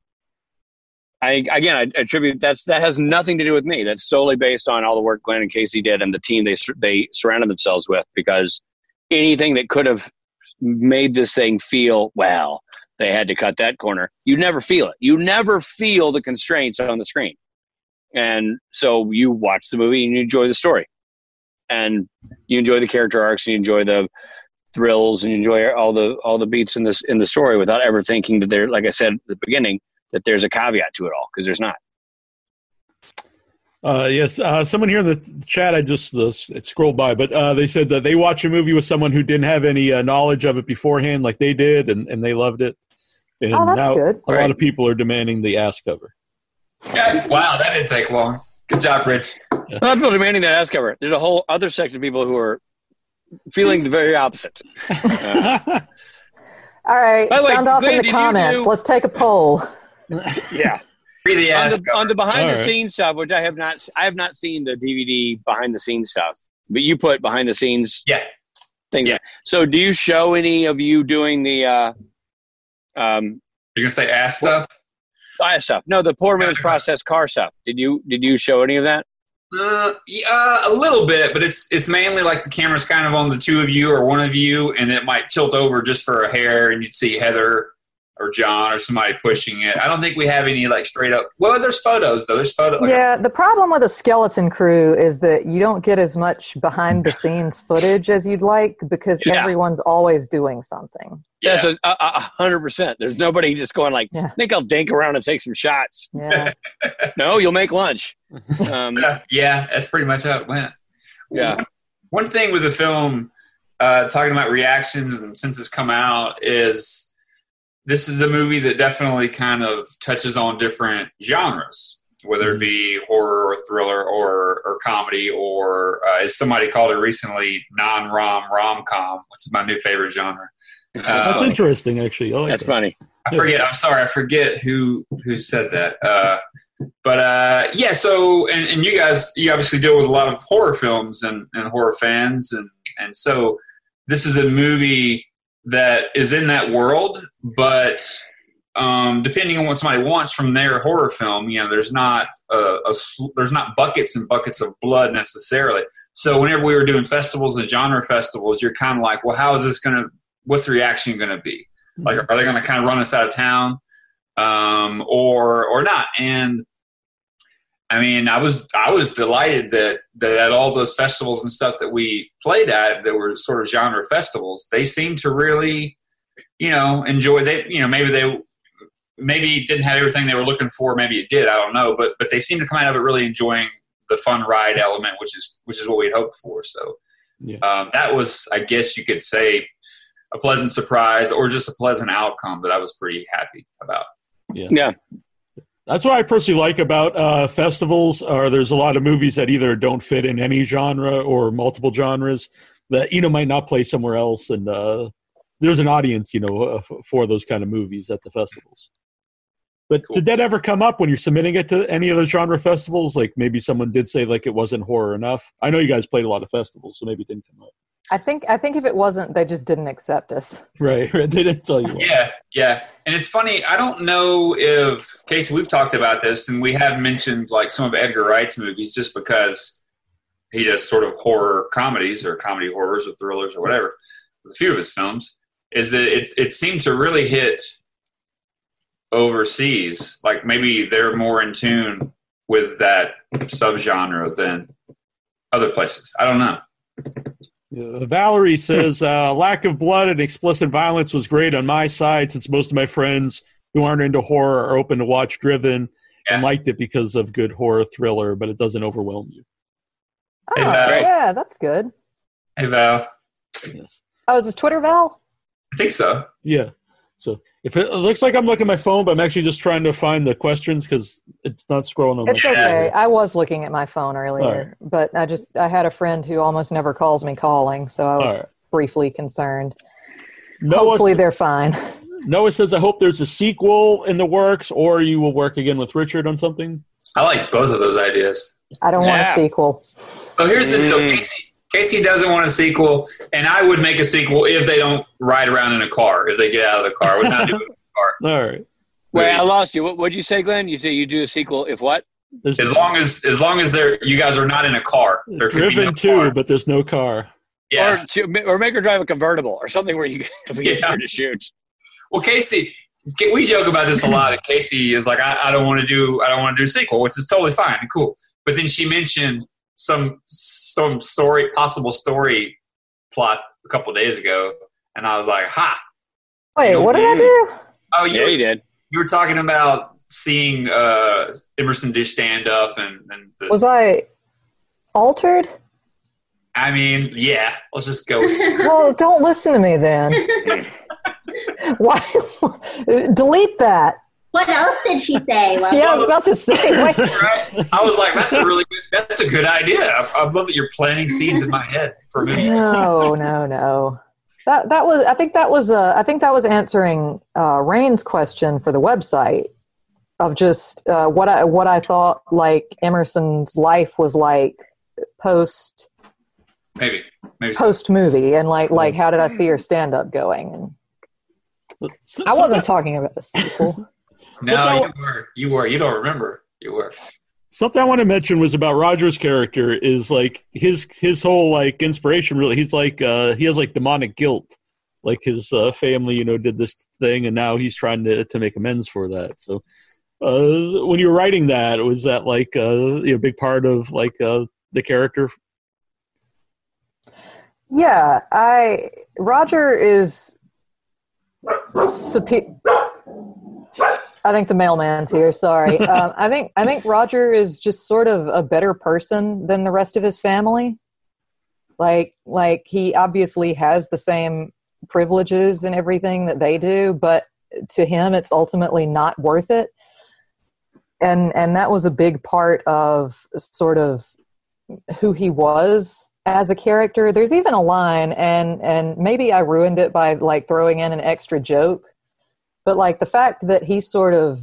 I again I attribute that's that has nothing to do with me. That's solely based on all the work Glenn and Casey did and the team they they surrounded themselves with. Because anything that could have made this thing feel well, they had to cut that corner. You never feel it. You never feel the constraints on the screen, and so you watch the movie and you enjoy the story, and you enjoy the character arcs and you enjoy the thrills and you enjoy all the all the beats in this in the story without ever thinking that there like i said at the beginning that there's a caveat to it all because there's not Uh, yes, uh, someone here in the chat, I just uh, it scrolled by, but uh, they said that they watch a movie with someone who didn't have any uh, knowledge of it beforehand, like they did, and, and they loved it. And Oh, that's now good. a lot of people are demanding the ass cover. Yeah, wow, that didn't take long. Good job, Rich. a lot of people demanding that ass cover there's a whole other section of people who are feeling the very opposite Uh, All right, By the way, sound off Glenn, in the comments. do- Let's take a poll. yeah Free the on ass. the, on the behind All the right. scenes stuff which i have not i have not seen the dvd behind the scenes stuff but you put behind the scenes Yeah. things Yeah. so do you show any of you doing the uh um You're gonna say ass stuff? Fire stuff. No the poor man's processed car stuff. Did you did you show any of that? Uh, yeah, a little bit, but it's it's mainly like the camera's kind of on the two of you or one of you, and it might tilt over just for a hair, and you see Heather or John or somebody pushing it. I don't think we have any like straight up. Well, there's photos though. There's photos. Like yeah, the problem with a skeleton crew is that you don't get as much behind the scenes footage as you'd like because Yeah. everyone's always doing something. Yes, yeah. a, a, a hundred percent. There's nobody just going like, Yeah. I think I'll dink around and take some shots. Yeah. No, you'll make lunch. Um, Yeah, yeah, that's pretty much how it went. Yeah. One, one thing with the film, uh, talking about reactions and since it's come out, is this is a movie that definitely kind of touches on different genres, whether it be horror or thriller or or comedy or uh, as somebody called it recently, non rom rom com, which is my new favorite genre. That's Uh, interesting, actually. I like that's that. funny. I forget. I'm sorry. I forget who who said that. Uh, but uh, yeah. So, and, and you guys, you obviously deal with a lot of horror films and, and horror fans, and and so this is a movie that is in that world, but um, depending on what somebody wants from their horror film, you know, there's not a, a there's not buckets and buckets of blood necessarily. So whenever we were doing festivals and genre festivals, you're kind of like, well, how is this going to? What's the reaction going to be? Like, are they going to kind of run us out of town, um, or or not? And I mean, I was I was delighted that that at all those festivals and stuff that we played at that were sort of genre festivals, they seemed to really, you know, enjoy. They you know maybe they maybe didn't have everything they were looking for. Maybe it did. I don't know, but but they seemed to come out of it really enjoying the fun ride element, which is which is what we'd hoped for. So Yeah. um, that was, I guess, you could say, a pleasant surprise or just a pleasant outcome that I was pretty happy about. Yeah. That's what I personally like about uh, festivals. Are there's a lot of movies that either don't fit in any genre or multiple genres that you know might not play somewhere else, and uh, there's an audience you know uh, f- for those kind of movies at the festivals. But Cool. did that ever come up when you're submitting it to any of the genre festivals? Like maybe someone did say like it wasn't horror enough. I know you guys played a lot of festivals, so maybe it didn't come up. I think I think if it wasn't, they just didn't accept us. Right, right. They didn't tell you. What. Yeah, yeah. And it's funny, I don't know if, Casey, we've talked about this and we have mentioned like some of Edgar Wright's movies just because he does sort of horror comedies or comedy horrors or thrillers or whatever with a few of his films, is that it, it seemed to really hit overseas. Like maybe they're more in tune with that subgenre than other places. I don't know. Uh, Valerie says, uh, lack of blood and explicit violence was great on my side since most of my friends who aren't into horror are open to watch Driven and liked it because of good horror thriller, but it doesn't overwhelm you. Oh, Hey, Val. yeah, that's good. Hey, Val. Yes. Oh, is this Twitter Val? I think so. Yeah. So if it, it looks like I'm looking at my phone, but I'm actually just trying to find the questions because it's not scrolling on It's my okay. I was looking at my phone earlier, All right. but I just I had a friend who almost never calls me calling, so I was right. briefly concerned. Noah, Hopefully, they're fine. Noah says, "I hope there's a sequel in the works, or you will work again with Richard on something." I like both of those ideas. I don't want a sequel. So here's the deal: Mm. Casey, Casey doesn't want a sequel, and I would make a sequel if they don't ride around in a car. If they get out of the car, I would not do it. All right. Wait, I lost you. What would you say, Glenn? You say you do a sequel if what? There's As long as as long as they're you guys are not in a car, there could be driven no too, car. but there's no car. Yeah. Or, to, or make her drive a convertible or something where you can be Yeah. to shoot. Well, Casey, we joke about this a lot. Casey is like, I, I don't want to do, I don't want to do a sequel, which is totally fine and cool. But then she mentioned some some story, possible story plot a couple days ago, and I was like, ha! Wait, what did I do? Oh, you Yeah, you did. you were talking about seeing uh, Emerson do stand up, and and the, Was I altered? I mean, yeah. Let's just go. With, Well, don't listen to me then. Why? Delete that. What else did she say? Well, Yeah, I was about to say. Right? I was like, that's a really good. That's a good idea. I, I love that you're planting seeds in my head for a minute. no, no, no. That that was. I think that was. Uh, I think that was answering uh, Rain's question for the website of just uh, what I what I thought like Emerson's life was like post Maybe, maybe. so. post movie and like like how did I see her stand up going and I wasn't talking about the sequel. No, you were. You were. You don't remember. You were. Something I want to mention was about Roger's character is like his his whole like inspiration. Really, he's like uh, he has like demonic guilt, like his uh, family, you know, did this thing, and now he's trying to to make amends for that. So, uh, when you were writing that, was that like uh, you know, a big part of like uh, the character? Yeah, I Roger is supe- I think the mailman's here. Sorry. um, I think I think Roger is just sort of a better person than the rest of his family. Like like he obviously has the same privileges and everything that they do, but to him it's ultimately not worth it. And and that was a big part of sort of who he was as a character. There's even a line, and and maybe I ruined it by like throwing in an extra joke, but like the fact that he sort of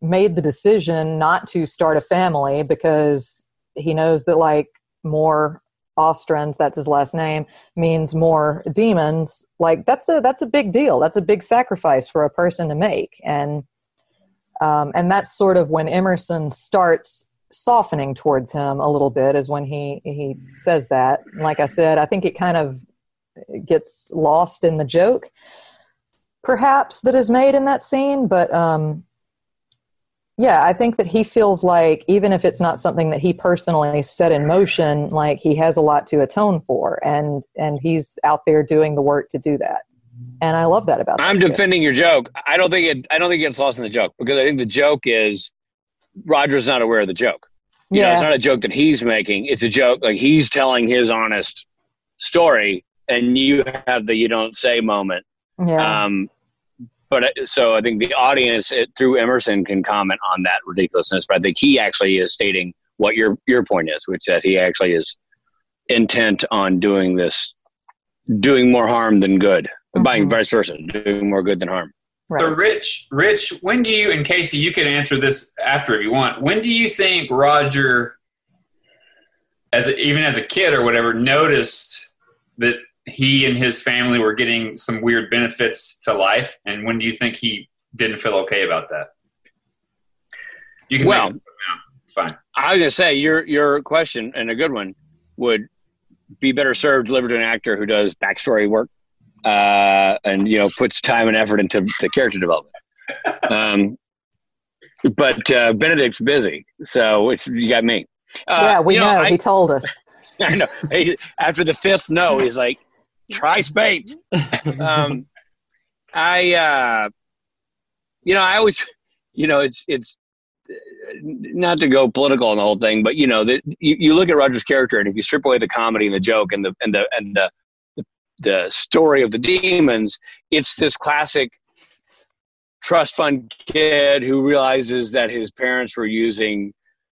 made the decision not to start a family because he knows that like more Ostrans, that's his last name, means more demons. Like that's a that's a big deal. That's a big sacrifice for a person to make, and um, and that's sort of when Emerson starts softening towards him a little bit is when he he says that like i said i think it kind of gets lost in the joke perhaps that is made in that scene but um yeah i think that he feels like even if it's not something that he personally set in motion like he has a lot to atone for and and he's out there doing the work to do that and i love that about I'm that kid. defending your joke. I don't think it. I don't think it gets lost in the joke because I think the joke is Roger's not aware of the joke. You know, yeah it's not a joke that he's making. It's a joke like he's telling his honest story, and you have the you don't say moment. Yeah Um, but so I think the audience it, through Emerson can comment on that ridiculousness. But I think he actually is stating what your your point is, which that he actually is intent on doing this, doing more harm than good, by Mhm. vice versa, doing more good than harm. So. Rich, Rich, when do you, and Casey, you can answer this after if you want. When do you think Roger, as a, even as a kid or whatever, noticed that he and his family were getting some weird benefits to life? And when do you think he didn't feel okay about that? You can Well- it. It's fine. I was gonna say your your question and a good one would be better served delivered to an actor who does backstory work uh, and you know puts time and effort into the character development. Um, but uh, Benedict's busy, so it's, you got me. Uh, yeah we you know, I, he told us I know. He, after the fifth no, he's like, try spades. Um, I, uh, you know, I always, you know, it's it's uh, not to go political on the whole thing, but you know, that you, you look at Roger's character, and if you strip away the comedy and the joke and the and the and the, the story of the demons, it's this classic trust fund kid who realizes that his parents were using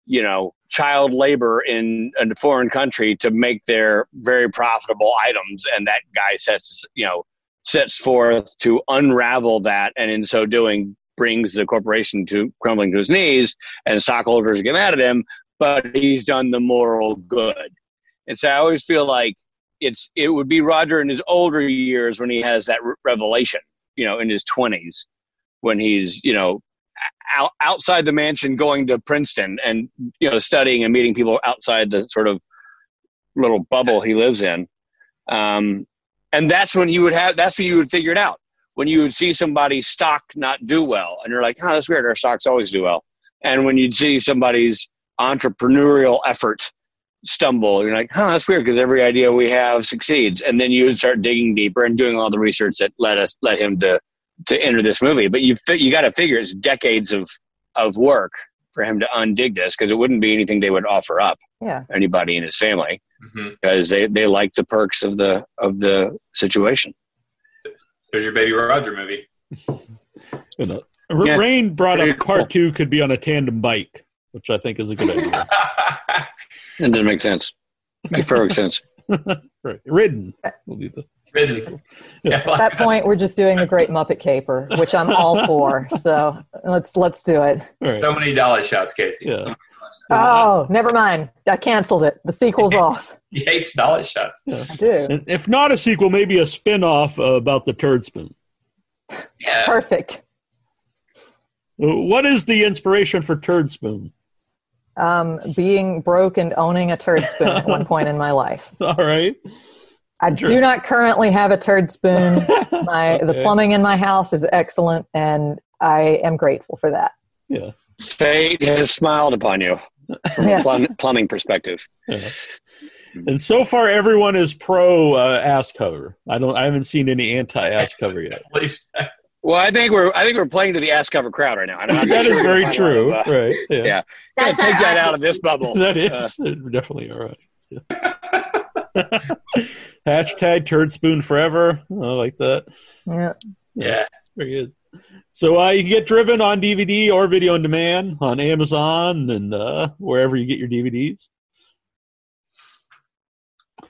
you know, child labor in a foreign country to make their very profitable items, and that guy sets, you know, sets forth to unravel that, and in so doing, brings the corporation to crumbling to his knees, and stockholders get mad at him, but he's done the moral good. And so I always feel like it's it would be Roger in his older years when he has that re- revelation, you know, in his twenties, when he's you know out, outside the mansion going to Princeton and you know studying and meeting people outside the sort of little bubble he lives in. Um, and that's when you would have that's when you would figure it out. When you would see somebody's stock not do well, and you're like, oh, that's weird. Our stocks always do well. And when you'd see somebody's entrepreneurial effort stumble, you're like, huh, that's weird because every idea we have succeeds. And then you would start digging deeper and doing all the research that led us led him to to enter this movie. But you fi- you got to figure it's decades of of work for him to undig this because it wouldn't be anything they would offer up Yeah. anybody in his family mm-hmm. because they, they like the perks of the of the situation. There's your Baby Roger movie. You know, uh, R- Yeah. Rain brought Pretty up part cool. two could be on a tandem bike, which I think is a good idea. It doesn't make sense. Makes perfect sense. right. Ridden will be the Really? Yeah, At that point, we're just doing the Great Muppet Caper, which I'm all for. So let's let's do it. all right. so many dolly shots, Casey. Yeah. So many Oh, never mind. I canceled it. The sequel's off. He hates dolly shots. I do. And if not a sequel, maybe a spin-off about the turd spoon. Yeah. Perfect. What is the inspiration for turd spoon? Um, being broke and owning a turd spoon at one point in my life. All right. I Sure. do not currently have a turd spoon. My the plumbing in my house is excellent, and I am grateful for that. Yeah. Fate has smiled upon you from Yes. a plum, plumbing perspective. yeah. And so far, everyone is pro uh, ass cover. I don't. I haven't seen any anti ass cover yet. Well, I think we're I think we're playing to the ass cover crowd right now. I'm not that sure is very true. of, uh, right. Yeah. yeah. That's take our that out of this bubble. That is Uh, definitely all right. Hashtag turd spoon forever. I like that. Yeah. Yeah. Very good. So uh, you can get Driven on DVD or video on demand on Amazon and uh, wherever you get your DVDs.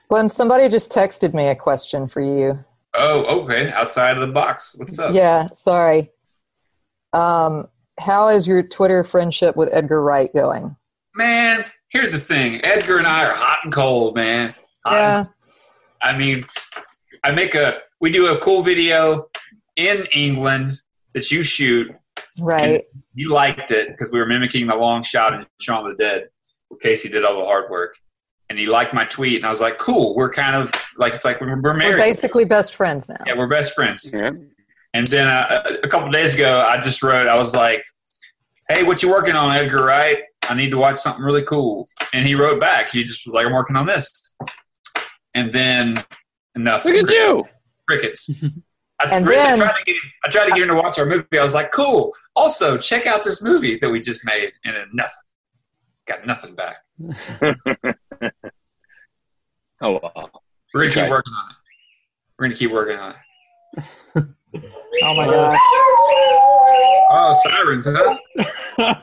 When somebody just texted me a question for you. Oh, okay. Outside of the box. What's up? Yeah, sorry. Um, how is your Twitter friendship with Edgar Wright going? Man, here's the thing. Edgar and I are hot and cold, man. Hot and Yeah. I mean, I make a we do a cool video in England that you shoot. Right. You liked it because we were mimicking the long shot in Shaun of the Dead, where Casey did all the hard work. And he liked my tweet, and I was like, "Cool, we're kind of like it's like we're, we're We're married. basically best friends now. yeah, we're best friends." Yeah. And then uh, a couple days ago, I just wrote, I was like, "Hey, what you working on, Edgar? Right? I need to watch something really cool." And he wrote back. He just was like, "I'm working on this." And then nothing. Look at you. crickets. I, And Rich, then- I, tried to get him, I tried to get him to watch our movie. I was like, "Cool." Also, check out this movie that we just made, and then nothing. Got nothing back. Oh wow. We're gonna keep working on it. We're gonna keep working on it. Oh my gosh. Oh, sirens, huh?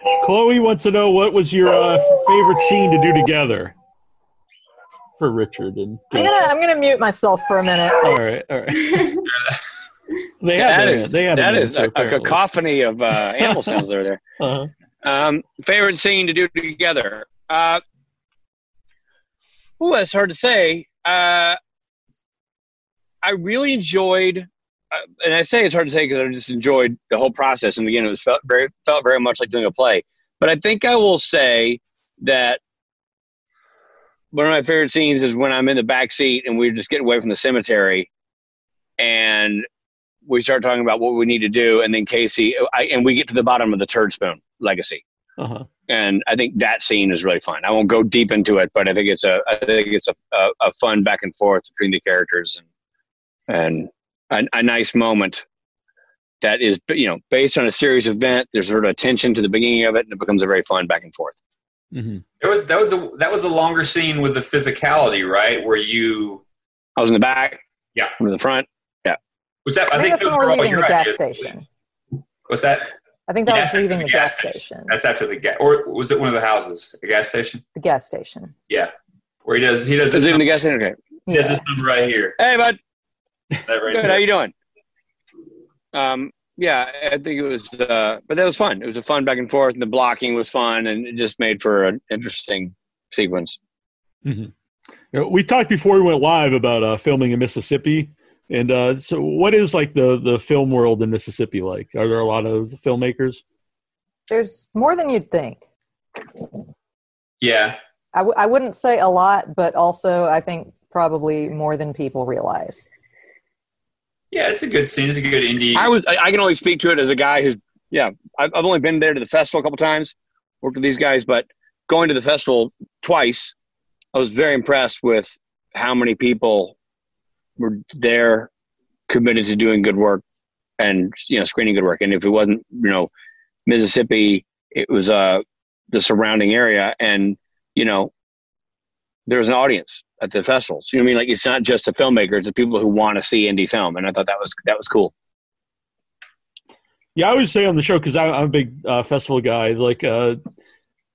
Chloe wants to know what was your uh, favorite scene to do together for Richard and. I'm gonna I'm gonna mute myself for a minute. All right, all right. They had That that. is they had that an is answer, a, a cacophony of uh, animal sounds over there. Uh-huh. Um, favorite scene to do together? Uh, oh, that's hard to say. Uh, I really enjoyed, uh, and I say it's hard to say because I just enjoyed the whole process. And again, it was felt very felt very much like doing a play. But I think I will say that one of my favorite scenes is when I'm in the back seat and we're just getting away from the cemetery, and we start talking about what we need to do, and then Casey, I, and we get to the bottom of the turd spoon legacy Uh-huh. and I think that scene is really fun. I won't go deep into it, but I think it's a I think it's a a, a fun back and forth between the characters and and a, a nice moment that is you know based on a serious event. There's sort of a tension to the beginning of it, and it becomes a very fun back and forth. Hmm There was that was a that was a longer scene with the physicality, right? Where you I was in the back, Yeah. from the front. Yeah. Was that? I, I think think that's those when were we're all leaving your the gas ideas. station. What's that? I think that Yeah, was leaving the the gas gas station. That's after the gas, or was it one of the houses, the gas station? The gas station. Yeah, where he does he does Is this, it in the gas station? Okay. he does Yeah. this number right here. Hey, bud. That right Good. How you doing? Um, yeah, I think it was, uh, but that was fun. It was a fun back and forth, and the blocking was fun, and it just made for an interesting sequence. You know, we talked before we went live about uh, filming in Mississippi, and uh, so what is like the the film world in Mississippi like? Are there a lot of filmmakers? There's more than you'd think. Yeah, I, w- I wouldn't say a lot, but also I think probably more than people realize. Yeah, it's a good scene. It's a good indie. I was, I, I can only speak to it as a guy who's, yeah, I've, I've only been there to the festival a couple times, worked with these guys, but going to the festival twice, I was very impressed with how many people were there committed to doing good work and, you know, screening good work. And if it wasn't, you know, Mississippi, it was, uh, the surrounding area and, you know, there was an audience at the festivals. You know what I mean? Like it's not just the filmmakers, it's the people who want to see indie film. And I thought that was, that was cool. Yeah, I always say on the show because I'm a big uh, festival guy. Like, uh,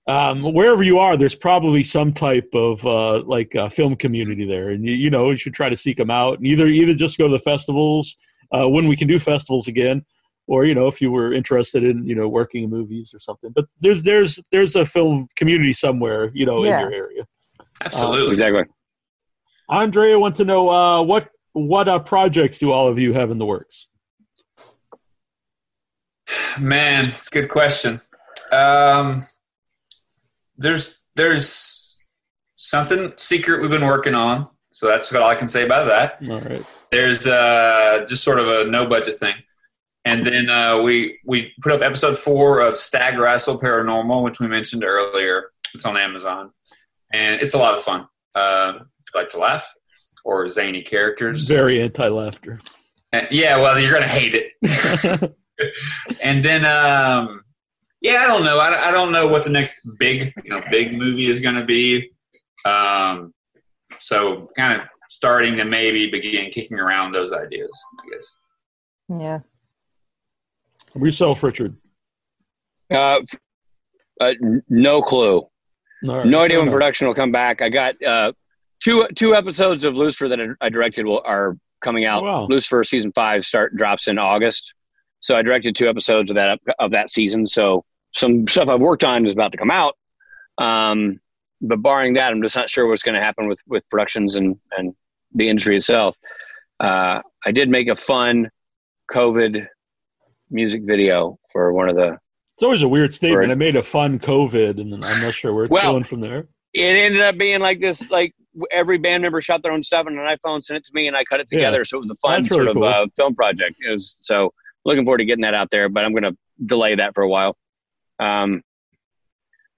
um, wherever you are, there's probably some type of uh, like uh, film community there, and you, you know you should try to seek them out. And either either just go to the festivals uh, when we can do festivals again, or you know if you were interested in you know working in movies or something. But there's there's there's a film community somewhere you know Yeah. in your area. Absolutely. Exactly. Andrea wants to know uh, what what uh, projects do all of you have in the works? Man, it's a good question. Um, there's there's something secret we've been working on, so that's what I can say about that. All right. There's uh, just sort of a no budget thing, and then uh, we we put up episode four of Stag Wrestle Paranormal, which we mentioned earlier. It's on Amazon, and it's a lot of fun. Uh, like to laugh or zany characters, Very anti-laughter. And- yeah, well, you're gonna hate it. and then um yeah i don't know I, I don't know what the next big you know big movie is going to be um so kind of starting to maybe begin kicking around those ideas i guess Yeah. Yourself, Richard. Uh, uh, no clue. All right, No idea when production will come back. I got uh, two two episodes of Lucifer that I- directed will, are coming out. Oh, wow. Lucifer season five start drops in August, so I directed two episodes of that of that season. So some stuff I've worked on is about to come out. Um, but barring that, I'm just not sure what's going to happen with with productions and and the industry itself. Uh, I did make a fun COVID music video for one of the It's always a weird statement. I made a fun COVID, and then I'm not sure where it's Well- going from there. It ended up being like this like every band member shot their own stuff on an iphone sent it to me and i cut it Yeah. together so it was a fun That's really sort cool. of uh, film project it was so looking forward to getting that out there but i'm going to delay that for a while um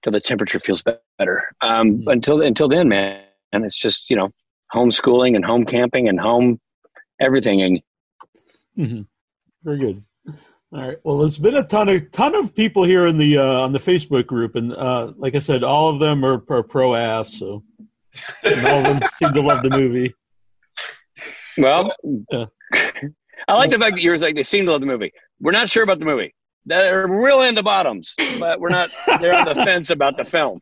till the temperature feels better um Mhm. until until then man and it's just you know homeschooling and home camping and home everything and hmm Very good. All right. Well, there's been a ton of ton of people here in the uh, on the Facebook group, and uh, like I said, all of them are, are pro ass. So and all of them seem to love the movie. well Yeah. i like the fact that you're like they seem to love the movie we're not sure about the movie they're real into bottoms but we're not they're on the fence about the film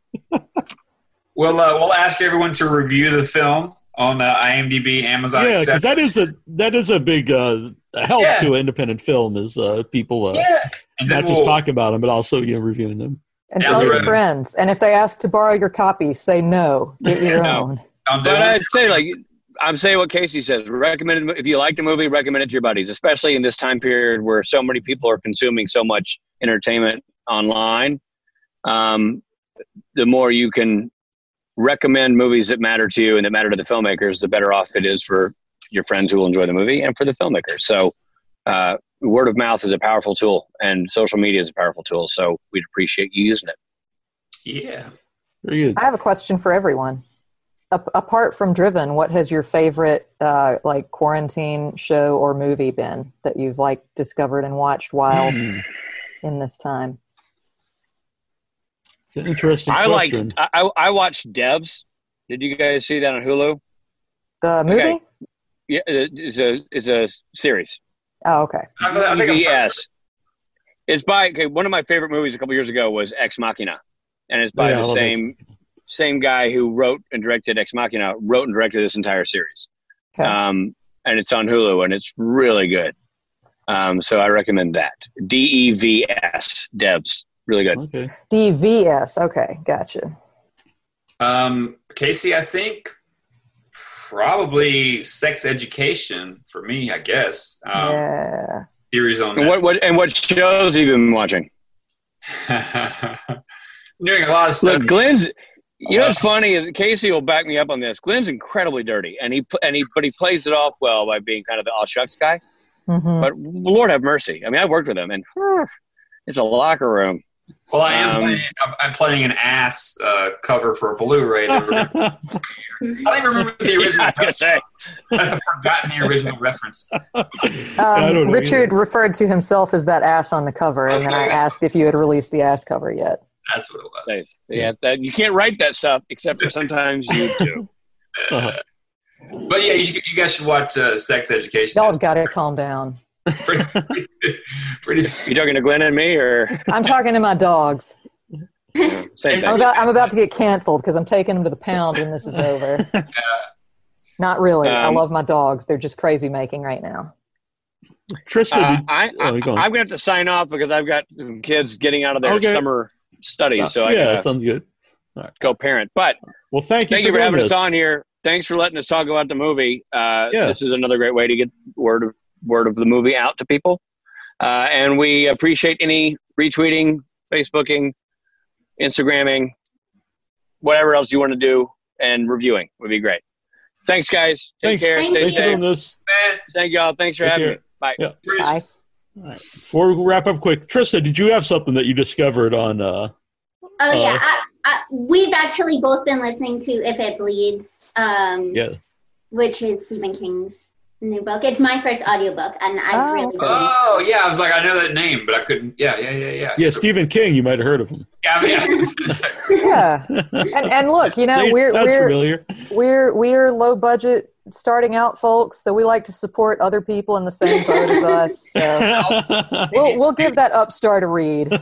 well uh, we'll ask everyone to review the film on uh, imdb amazon Yeah, because that is a that is a big uh, help Yeah. to independent film is uh, people uh, yeah not just we'll, talking about them, but also you know reviewing them. And Down tell your friends. And if they ask to borrow your copy, say no. Get your No. own. I'll do But. I'd say, like, I'm saying what Casey says. Recommend it if you like the movie, recommend it to your buddies, especially in this time period where so many people are consuming so much entertainment online. Um, the more you can recommend movies that matter to you and that matter to the filmmakers, the better off it is for your friends who will enjoy the movie and for the filmmakers. So, uh, word of mouth is a powerful tool, and social media is a powerful tool. So, we'd appreciate you using it. yeah Very good. I have a question for everyone. A- apart from Driven, what has your favorite uh, like quarantine show or movie been that you've like discovered and watched while Hmm. in this time? It's an interesting I liked. question. I, I I watched Devs. Did you guys see that on Hulu? The movie? Okay. Yeah, it's a it's a series. Oh, okay. I, I think I've heard- yes. It's by okay, one of my favorite movies a couple years ago was Ex Machina, and it's by Yeah, the love same same guy who wrote and directed Ex Machina. Wrote and directed this entire series, Okay. um, and it's on Hulu, and it's really good. Um, so I recommend that. D E V S Devs, really good. Okay. DVS. Okay, gotcha. Um, Casey, I think probably sex education for me. I guess um, yeah. series on And what what and what shows have you been watching? Doing a lot of stuff. Look, Glenn's. You know what's funny is Casey will back me up on this. Glenn's incredibly dirty, and he and he but he plays it off well by being kind of the all shucks guy. hmm But Lord have mercy. I mean, I've worked with him, and whew, it's a locker room. Well, I am Um, playing. I'm- I'm playing an ass uh, cover for a Blu-ray. that I don't even remember the original. was. I've forgotten the original reference. Um, Richard either. referred to himself as that ass on the cover, and then I asked if you had released the ass cover yet. That's what it was. Nice. Yeah, that, you can't write that stuff except for sometimes you do. Uh-huh. But yeah, you, you guys should watch uh, Sex Education. Y'all It's got to calm down. Pretty, pretty, You talking to Glenn and me, or I'm talking to my dogs. same I'm thing? about, I'm about to get canceled because I'm taking them to the pound when this is over. Not really. I Um, love my dogs. They're just crazy making right now. Tristan, Uh, I, I, oh, go I'm going to have to sign off because I've got some kids getting out of their Okay. summer studies, so I yeah, gotta sounds good. go parent. But Well, thank you thank for, you for doing having this. us on here. Thanks for letting us talk about the movie. Uh, Yeah. This is another great way to get word of word of the movie out to people, uh, and we appreciate any retweeting, Facebooking, Instagramming, whatever else you want to do, and reviewing would be great. Thanks, guys. Take Thanks. care. Thank Stay Thanks for safe. doing this. Thank y'all. Thanks for Take having care. me. Bye. Yeah. Bye. All right. Before we wrap up quick, Trista, did you have something that you discovered on? Uh, Oh yeah, Uh, I, I, we've actually both been listening to If It Bleeds, um, yeah, which is Stephen King's new book. It's my first audiobook, and I've Oh, really okay. Oh yeah, I was like, I know that name, but I couldn't. Yeah, yeah, yeah, yeah. yeah. Stephen King, you might have heard of him. Yeah, I mean, Yeah, and, and look, you know, They- we're we're familiar. we're we're low budget starting out folks, so we like to support other people in the same boat as us. So we'll we'll give that upstart a read.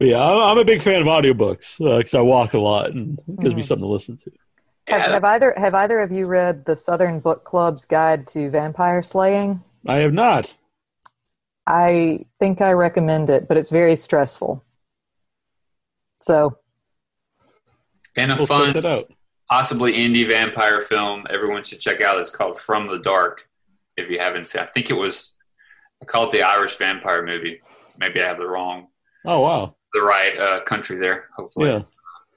yeah, I'm, I'm a big fan of audiobooks because I walk a lot and it gives me Mhm. something to listen to. Have, have either have either of you read the Southern Book Club's Guide to Vampire Slaying? I have not. I think I recommend it, but it's very stressful. So and a We'll fun, out. possibly indie vampire film everyone should check out. It's called From the Dark. If you haven't seen, I think it was. I call it the Irish vampire movie. Maybe I have the wrong, Oh wow, the right uh, country there. Hopefully, yeah.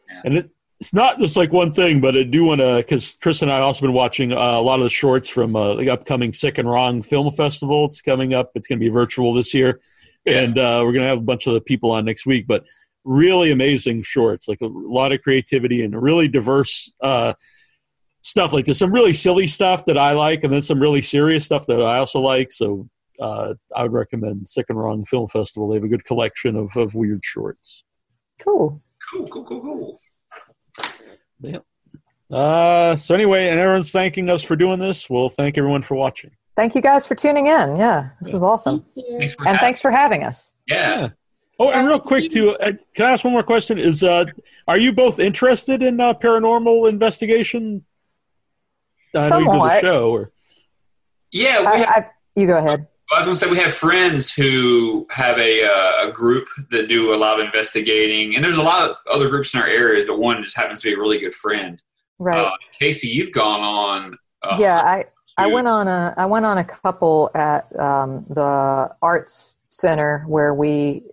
Yeah. And it, it's not just like one thing, but I do want to because Chris and I also been watching uh, a lot of the shorts from uh, the upcoming Sick and Wrong Film Festival. It's coming up. It's going to be virtual this year, and uh, we're going to have a bunch of the people on next week. But really amazing shorts, like a lot of creativity and really diverse uh, stuff. Like there's some really silly stuff that I like, and then some really serious stuff that I also like. So uh, I would recommend Sick and Wrong Film Festival. They have a good collection of, of weird shorts. cool. cool, cool, cool, cool. Uh, so anyway, and everyone's thanking us for doing this. We'll thank everyone for watching. Thank you guys for tuning in. Yeah, this is awesome. Thank. Thanks And having- thanks for having us. Yeah. Oh, and real quick too, uh, can I ask one more question? Is uh, are you both interested in uh, paranormal investigation? I know you do the Somewhat. show, or Yeah, we I, have, I, you go ahead. I was going to say we have friends who have a uh, a group that do a lot of investigating, and there's a lot of other groups in our areas, but one just happens to be a really good friend. Right. Uh, Casey, you've gone on. Uh, yeah, I, I went on a I went on a couple at um, the arts center where we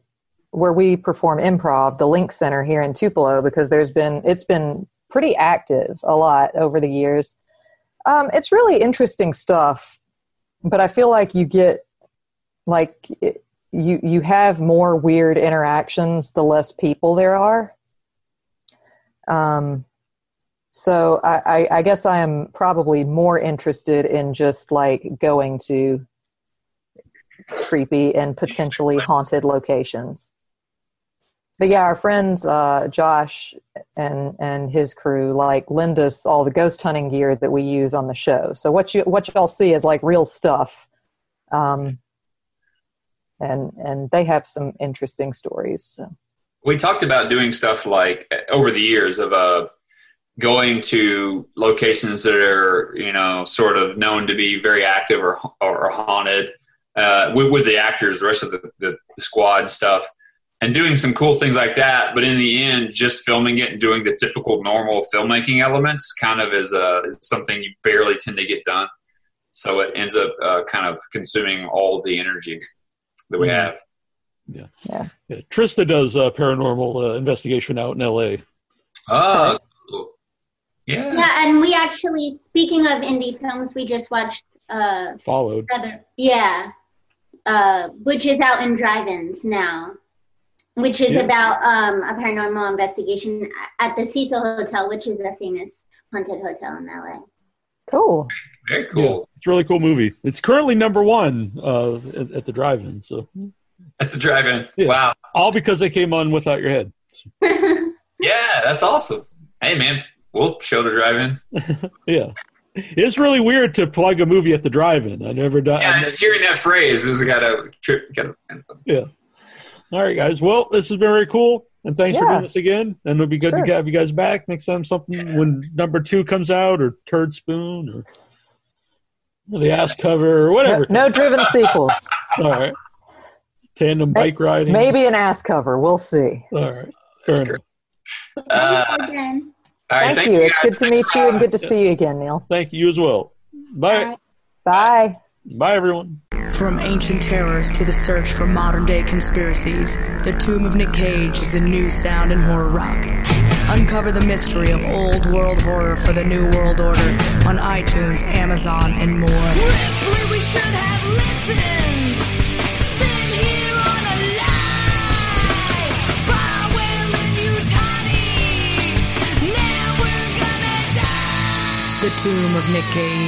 where we perform improv, the Link Center here in Tupelo, because there's been it's been pretty active a lot over the years. Um, it's really interesting stuff, but I feel like you get like you you have more weird interactions the less people there are. Um, so I, I, I guess I am probably more interested in just like going to creepy and potentially haunted locations. But yeah, our friends uh, Josh and and his crew like lend us all the ghost hunting gear that we use on the show. So what you what y'all see is like real stuff. Um, and and they have some interesting stories. So. we talked about doing stuff like over the years of uh, going to locations that are you know sort of known to be very active or or haunted uh, with, with the actors, the rest of the, the, squad stuff, and doing some cool things like that. But in the end, just filming it and doing the typical normal filmmaking elements kind of is, uh, is something you barely tend to get done. So it ends up uh, kind of consuming all the energy that we have. Yeah, Yeah. Trista does uh, paranormal uh, investigation out in L.A. Oh, cool. yeah. Yeah, and we actually, speaking of indie films, we just watched uh, Followed. Brother, yeah, uh, which is out in drive-ins now, which is Yeah. about um, a paranormal investigation at the Cecil Hotel, which is a famous haunted hotel in LA. Cool. Very cool. It's a really cool movie. It's currently number one uh, at, at the drive-in. So At the drive-in. Yeah. Wow. all because they came on without your head. Yeah, that's awesome. Hey, man, we'll show the drive-in. Yeah, it's really weird to plug a movie at the drive-in. I never done. Yeah, just hearing that phrase is got a trip. Got a, Yeah. All right, guys. Well, this has been very cool, and thanks for doing this again. And it'll be good Sure. to have you guys back next time. Something when number two comes out, or Turd Spoon, or, or the ass cover, or whatever. no driven sequels. All right. Tandem bike riding. Maybe an ass cover. We'll see. All right. That's Fair enough. Uh, Again. all right, thank, you. It's guys. good to Thanks meet you and good to see you again, Neal. Thank you as well. Bye. Bye. Bye, everyone. From ancient terrors to the search for modern day conspiracies, The Tomb of Nick Cage is the new sound in horror rock. Uncover the mystery of old world horror for the new world order on iTunes, Amazon, and more. Ripley, we should have listened. Here on a lie. And Yutani. Now we're gonna die. The Tomb of Nick Cage.